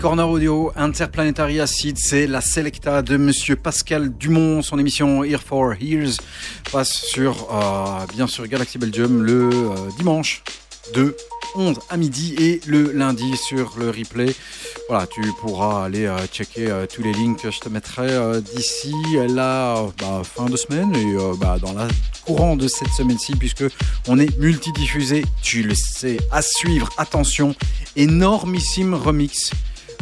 A: Corner Audio, Interplanetary Acid, c'est la Selecta de Monsieur Pascal Dumont. Son émission Here for Hears passe sur, euh, bien sûr, Galaxy Belgium le euh, dimanche de 11 à midi et le lundi sur le replay. Voilà, tu pourras aller euh, checker tous les links que je te mettrai d'ici la bah, fin de semaine et bah, dans la courant de cette semaine-ci puisque on est multidiffusé, tu le sais, à suivre, attention, énormissime remix.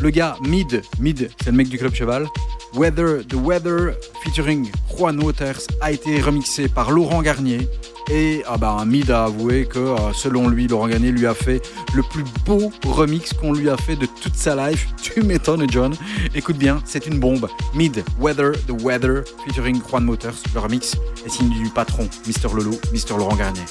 A: Le gars Mid, Mid, c'est le mec du club cheval. Weather, The Weather featuring Juan Waters a été remixé par Laurent Garnier. Et ah bah, Mid a avoué que euh, selon lui, Laurent Garnier lui a fait le plus beau remix qu'on lui a fait de toute sa life. Tu m'étonnes, John. Écoute bien, c'est une bombe. Mid, Weather, The Weather featuring Juan Waters. Le remix est signé du patron, Mr. Lolo, Mr. Laurent Garnier.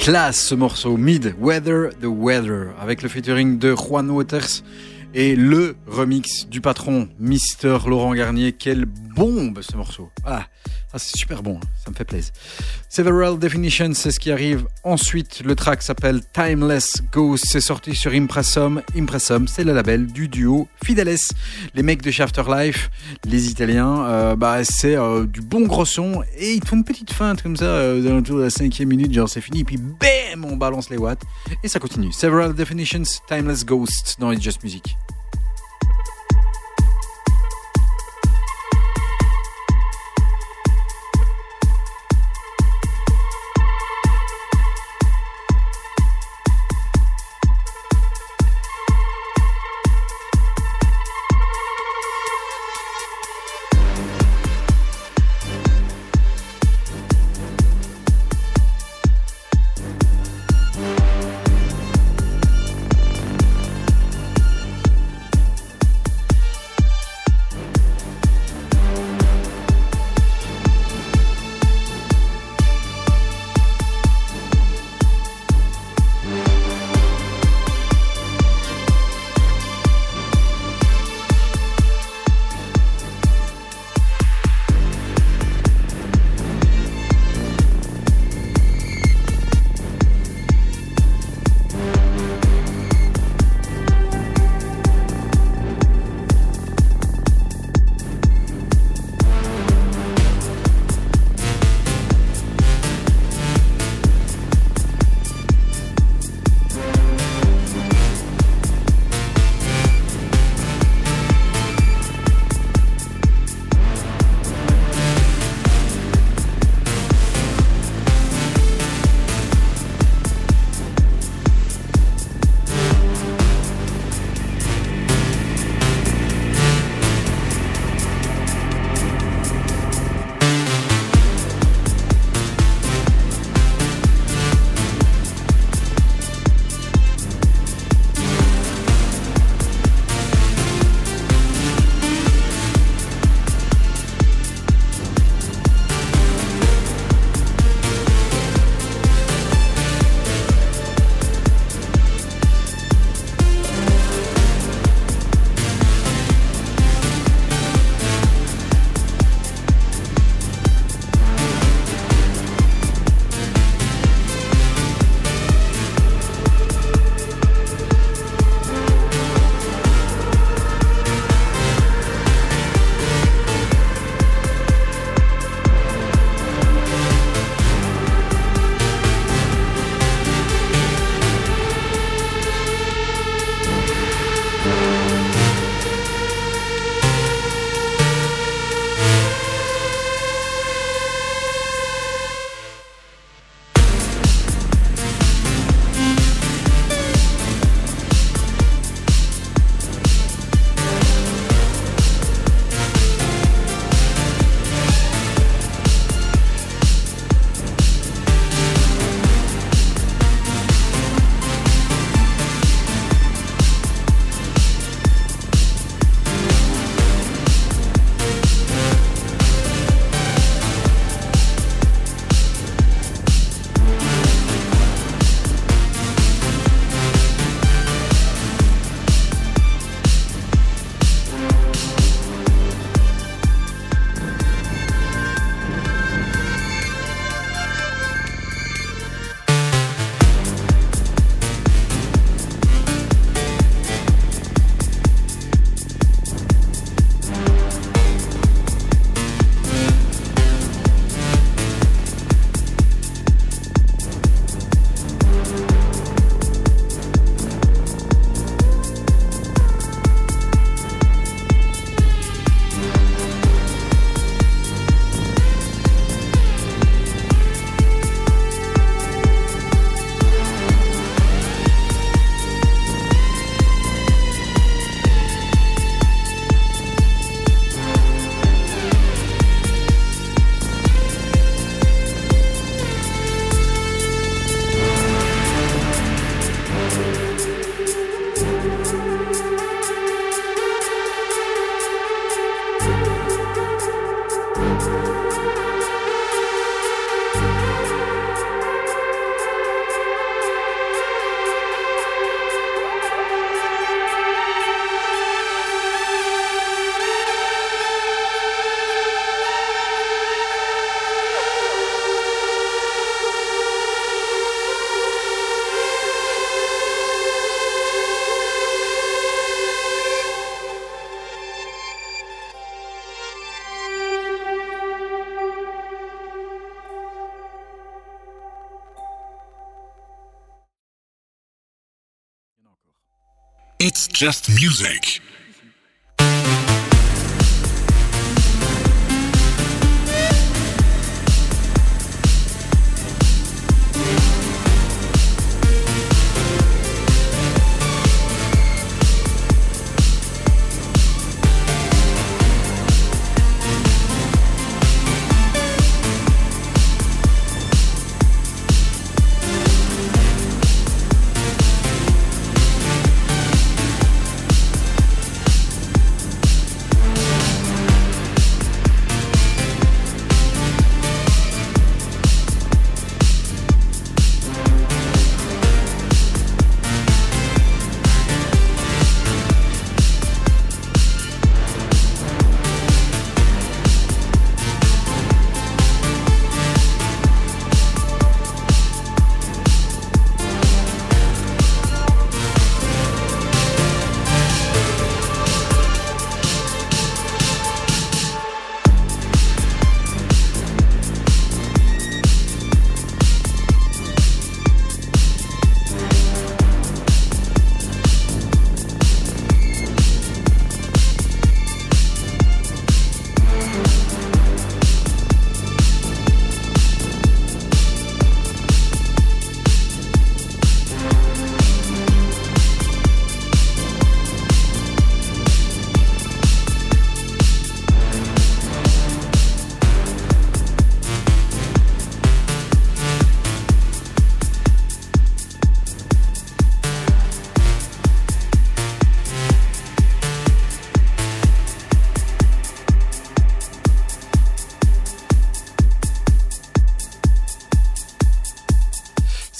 A: Classe ce morceau, Mid Weather the Weather, avec le featuring de Juan Waters et le remix du patron Mister Laurent Garnier. Quelle bombe ce morceau. Ah, ah, c'est super bon, hein, ça me fait plaisir. Several Definitions, c'est ce qui arrive ensuite. Le track s'appelle Timeless Ghost, c'est sorti sur Impressum. Impressum, c'est le label du duo Fideles. Les mecs de Shafter Life, les Italiens, euh, bah, c'est euh, du bon gros son et ils font une petite feinte comme ça, euh, aux alentours de la cinquième minute, genre c'est fini, puis bam, on balance les watts et ça continue. Several Definitions, Timeless Ghost dans It's Just Music.
D: Just music.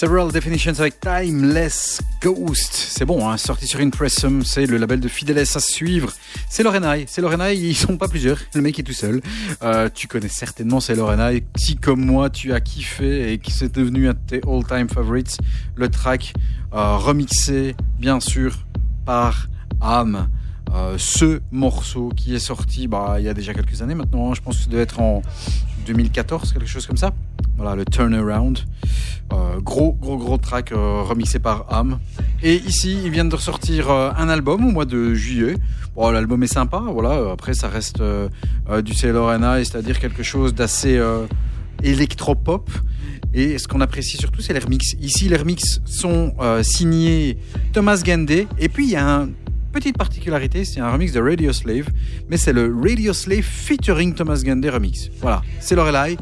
A: Several Definitions avec Timeless Ghost. C'est bon, hein, sorti sur Impressum, c'est le label de Fideles à suivre. C'est Lorenai, c'est Lorenai, ils sont pas plusieurs, le mec est tout seul. Euh, tu connais certainement c'est Lorenai, si comme moi tu as kiffé et qui c'est devenu un de tes all-time favorites, le track euh, remixé bien sûr par Am. Euh, ce morceau qui est sorti bah, il y a déjà quelques années maintenant, hein. je pense que ça doit être en 2014, quelque chose comme ça. Voilà, le Turnaround. Euh, gros, gros, gros track euh, remixé par Am. Et ici, ils viennent de ressortir euh, un album au mois de juillet. Bon, l'album est sympa, voilà. Après, ça reste du Night, c'est-à-dire quelque chose d'assez électropop. Et ce qu'on apprécie surtout, c'est les remixes. Ici, les remixes sont signés Thomas Gandé. Et puis, il y a une petite particularité, c'est un remix de Radio Slave. Mais c'est le Radio Slave featuring Thomas Gandé remix. Voilà, c'est Lorelai.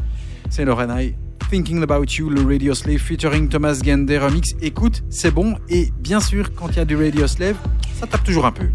A: C'est Lorelai. Thinking About You, le Radio Slave featuring Thomas Gandé remix. Écoute, c'est bon. Et bien sûr, quand il y a du Radio Slave, ça tape toujours un peu.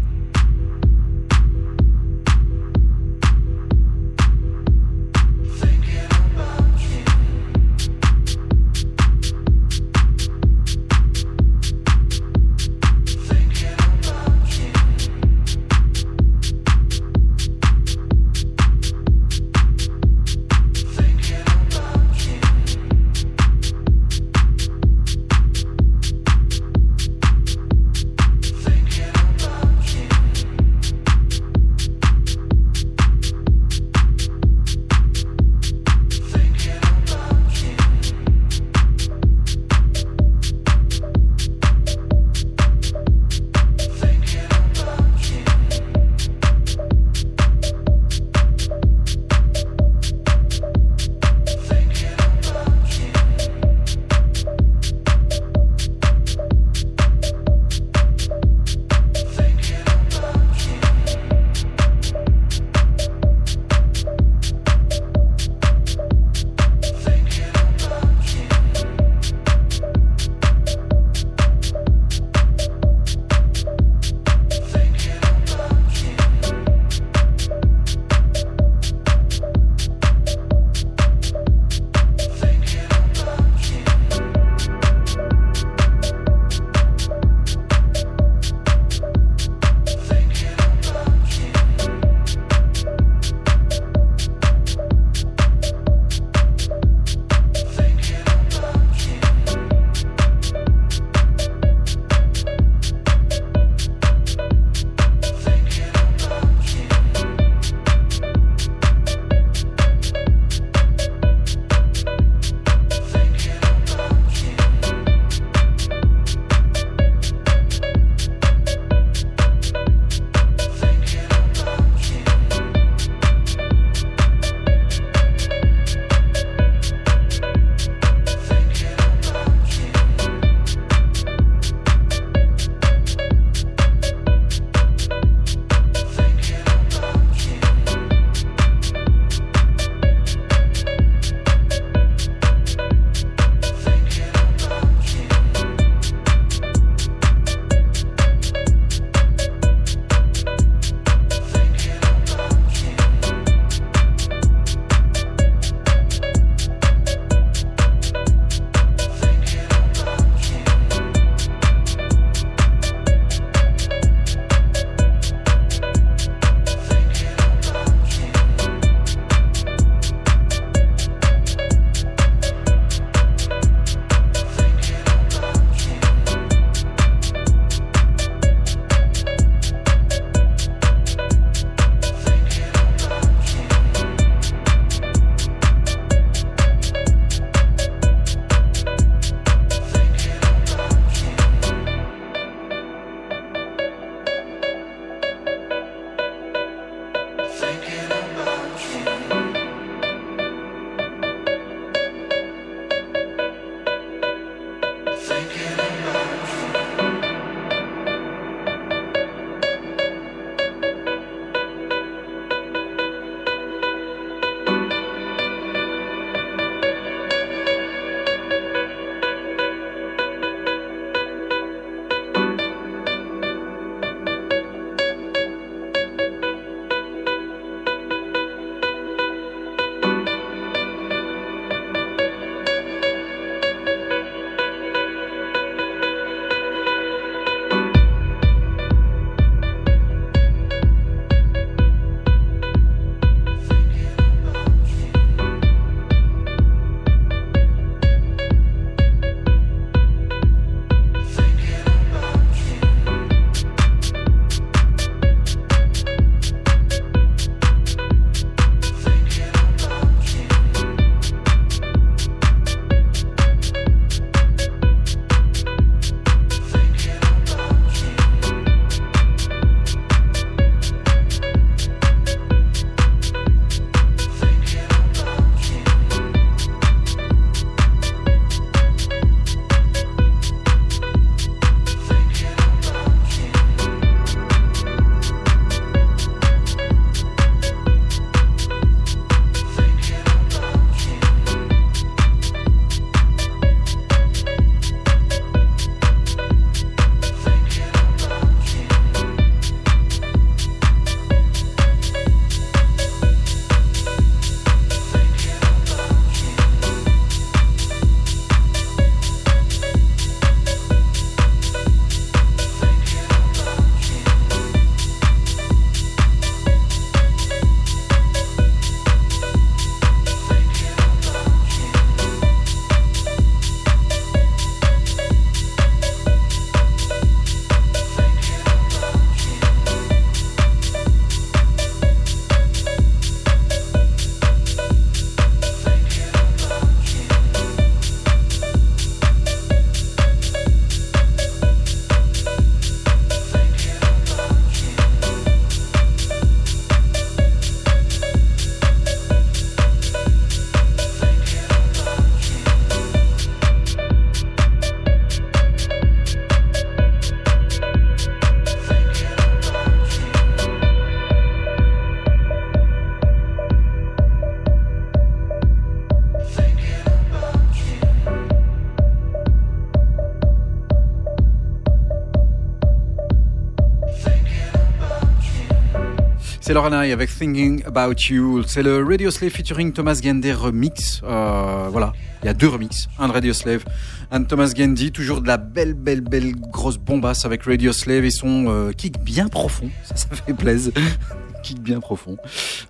A: C'est Laura Nye avec Thinking About You. C'est le Radio Slave featuring Thomas Gandhi remix. Euh, voilà, il y a deux remixes, un de Radio Slave, un de Thomas Gandhi. Toujours de la belle, belle, belle grosse bombasse avec Radio Slave et son euh, kick bien profond. Ça, ça fait plaisir. kick bien profond.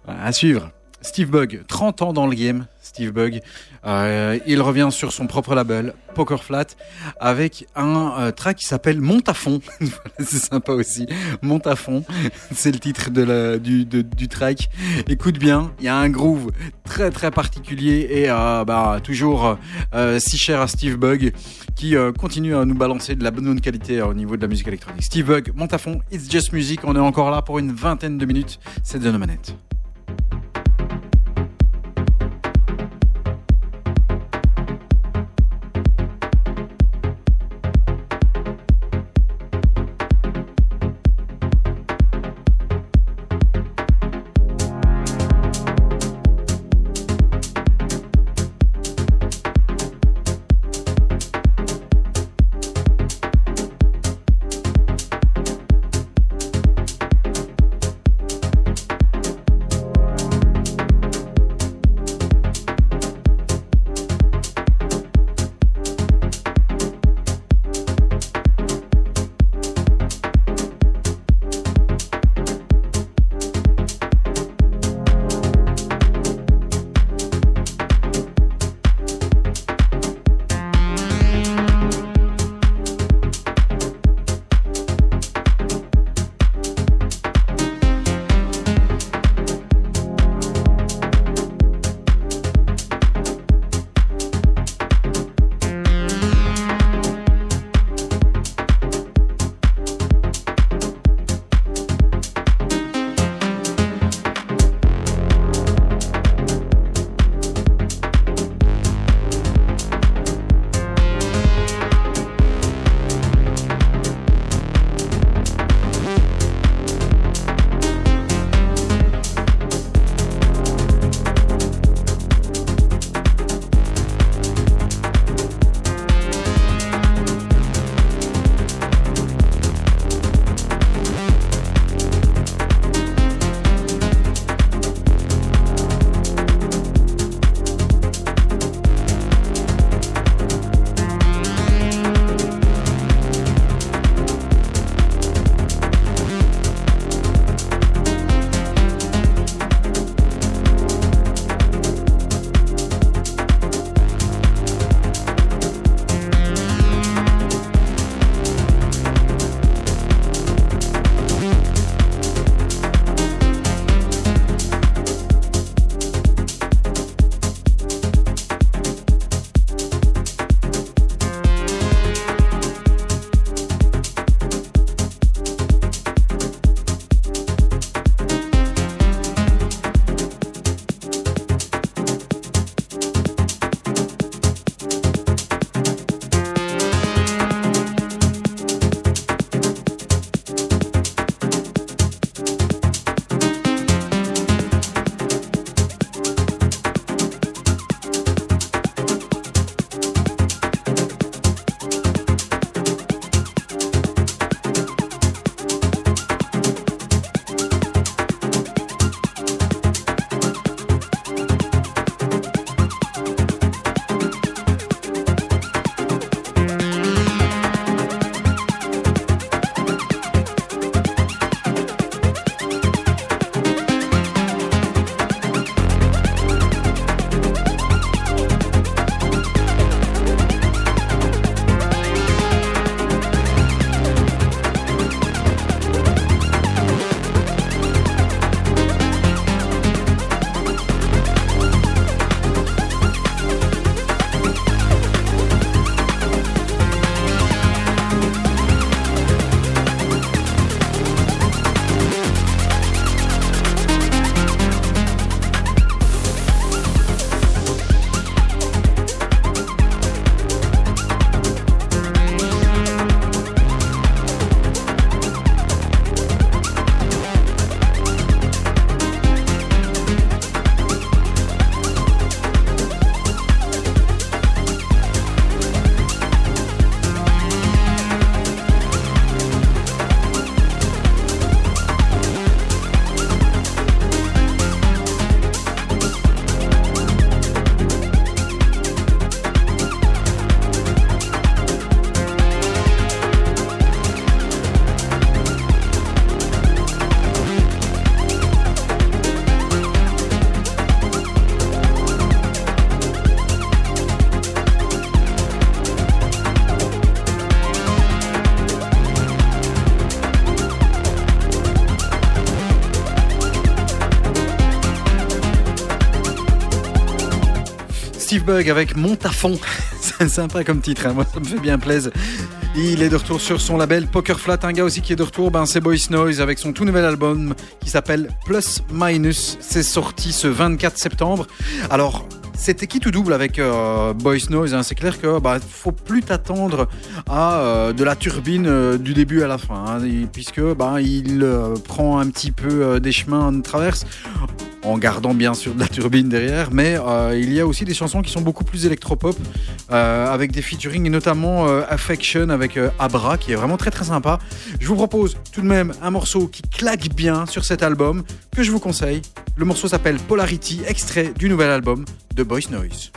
A: À suivre. Steve Bug, 30 ans dans le game, Steve Bug. Euh, il revient sur son propre label, Poker Flat, avec un euh, track qui s'appelle. Voilà, c'est sympa aussi. Fond, c'est le titre de du, track. Écoute bien, il y a un groove très très particulier et euh, bah, toujours si cher à Steve Bug qui continue à nous balancer de la bonne qualité au niveau de la musique électronique. Steve Bug, fond, It's Just Music. On est encore là pour une vingtaine de minutes. C'est de nos manettes.
E: Bug avec fond. C'est sympa comme titre, hein. moi ça me fait bien plaisir. Il est de retour sur son label Poker Flat. Un gars aussi qui est de retour, ben, c'est Boys Noise avec son tout nouvel album qui s'appelle Plus Minus. C'est sorti ce 24 septembre. Alors, c'était qui tout double avec euh, Boys Noise. hein? C'est clair que bah, faut plus t'attendre à euh, de la turbine euh, du début à la fin, hein, puisque bah, il euh, prend un petit peu des chemins de traverse en gardant bien sûr de la turbine derrière, mais euh, il y a aussi des chansons qui sont beaucoup plus électropop, euh, avec des featuring et notamment euh, Affection avec Abra, qui est vraiment très très sympa. Je vous propose tout de même un morceau qui claque bien sur cet album, que je vous conseille. Le morceau s'appelle Polarity, extrait du nouvel album de Boys Noise.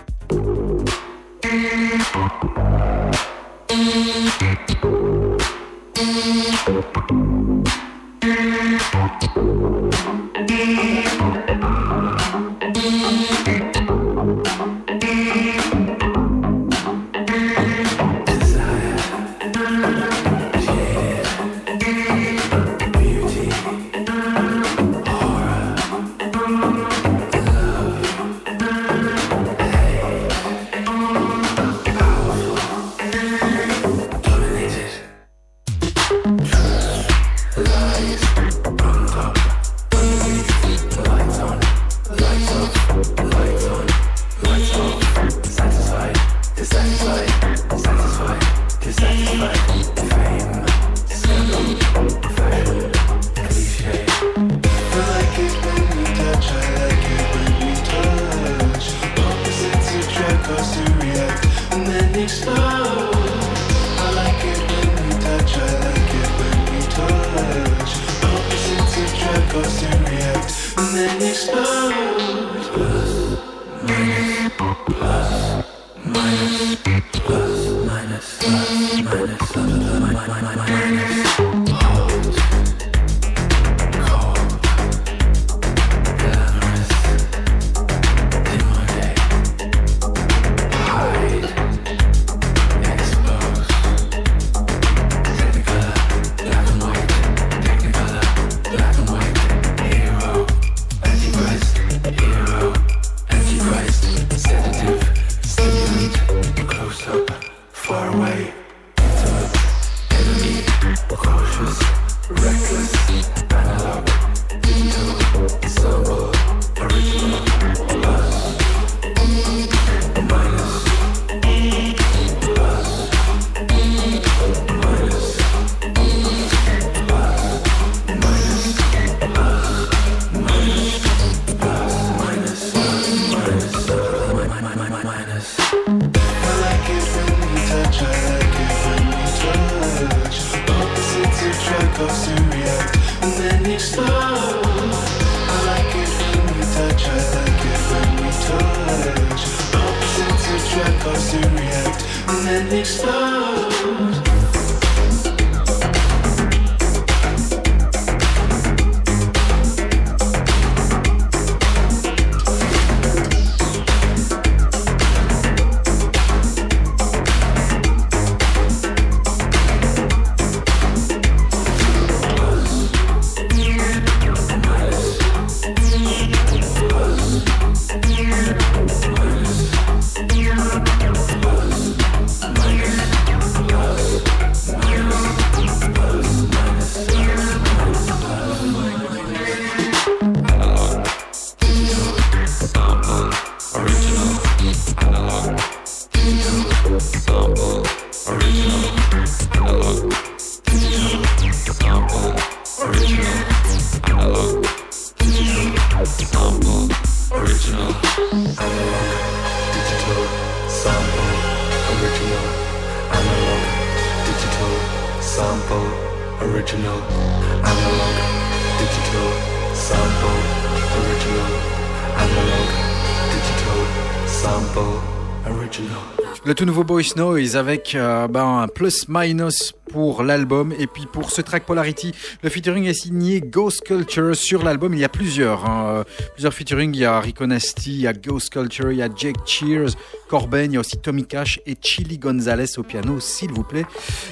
E: Le tout nouveau Boys Noise avec euh, ben, un plus minus
A: pour l'album. Et puis pour ce track Polarity, le featuring est signé Ghost Culture sur l'album. Il y a plusieurs, hein, euh, plusieurs featuring. Il y a Rico Nasty, il y a Ghost Culture, il y a Jake Cheers, Corben, il y a aussi Tommy Cash et Chili Gonzalez au piano, s'il vous plaît.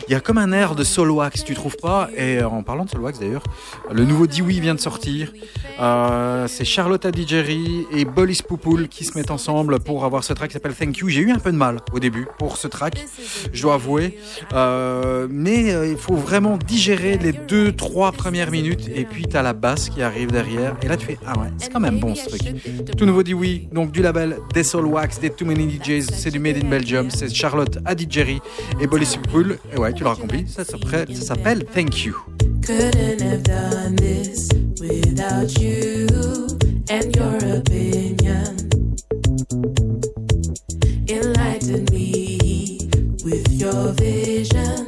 A: Il y a comme un air de Solo Wax, tu trouves pas? Et en parlant de Solo Wax d'ailleurs, le nouveau Dewey vient de sortir. Euh, c'est Charlotte Adigeri et Bolis Poupoul qui se mettent ensemble pour avoir ce track qui s'appelle Thank You. J'ai eu un peu de mal au début pour ce track, je dois avouer. Euh, mais euh, il faut vraiment digérer les deux, trois premières minutes et puis t'as la basse qui arrive derrière. Et là tu fais, ah ouais, c'est quand même bon ce truc. Tout nouveau Dewey, donc du label des Soul Wax, des Too Many DJs, c'est du Made in Belgium, c'est Charlotte Adigeri et Bolis Poupoul. Et ouais, tu l'auras compris, ça s'appelle ça s'appelle Thank You.
F: Couldn't have done this without you and your opinion. Enlighten me with your vision.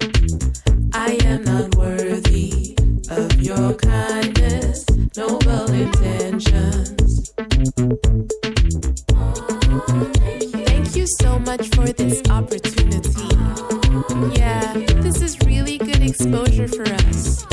F: Thank you so much for this opportunity. Yeah, this is really good exposure for us.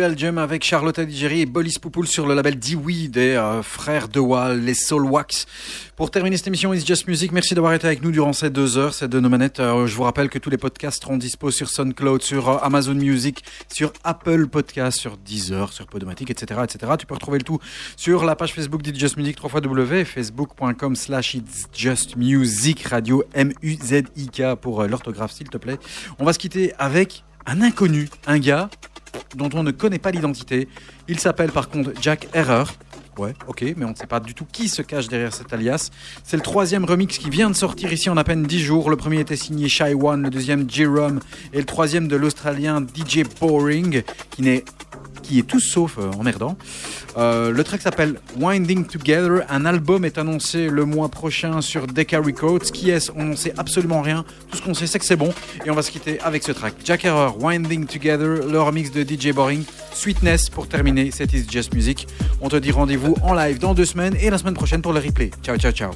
A: Belgium avec Charlotte Adigéry et Bolis Poupoul sur le label Dewey des euh, frères De Wall, les Soul Wax. Pour terminer cette émission It's Just Music, merci d'avoir été avec nous durant ces deux heures, ces deux nos manettes. Euh, je vous rappelle que tous les podcasts seront dispo sur SoundCloud, sur euh, Amazon Music, sur Apple Podcast, sur Deezer, sur Podomatic, etc., etc. Tu peux retrouver le tout sur la page Facebook d'It's Just Music, 3 facebook.com slash It's Just Music, radio M-U-Z-I-K pour l'orthographe, s'il te plaît. On va se quitter avec un inconnu, un gars dont on ne connaît pas l'identité. Il s'appelle par contre Jack Error. Ouais, ok, mais on ne sait pas du tout qui se cache derrière cet alias. C'est le troisième remix qui vient de sortir ici en à peine 10 jours. Le premier était signé Shy One, le deuxième Jerome et le troisième de l'Australien DJ Boring, qui n'est qui est tout sauf euh, emmerdant. Euh, le track s'appelle Winding Together. Un album est annoncé le mois prochain sur Decca Records. Qui est-ce? On n'en sait absolument rien. Tout ce qu'on sait, c'est que c'est bon. Et on va se quitter avec ce track. Jack Error, Winding Together, le remix de DJ Boring, Sweetness pour terminer. C'est Is Just Music. On te dit rendez-vous en live dans deux semaines et la semaine prochaine pour le replay. Ciao, ciao, ciao.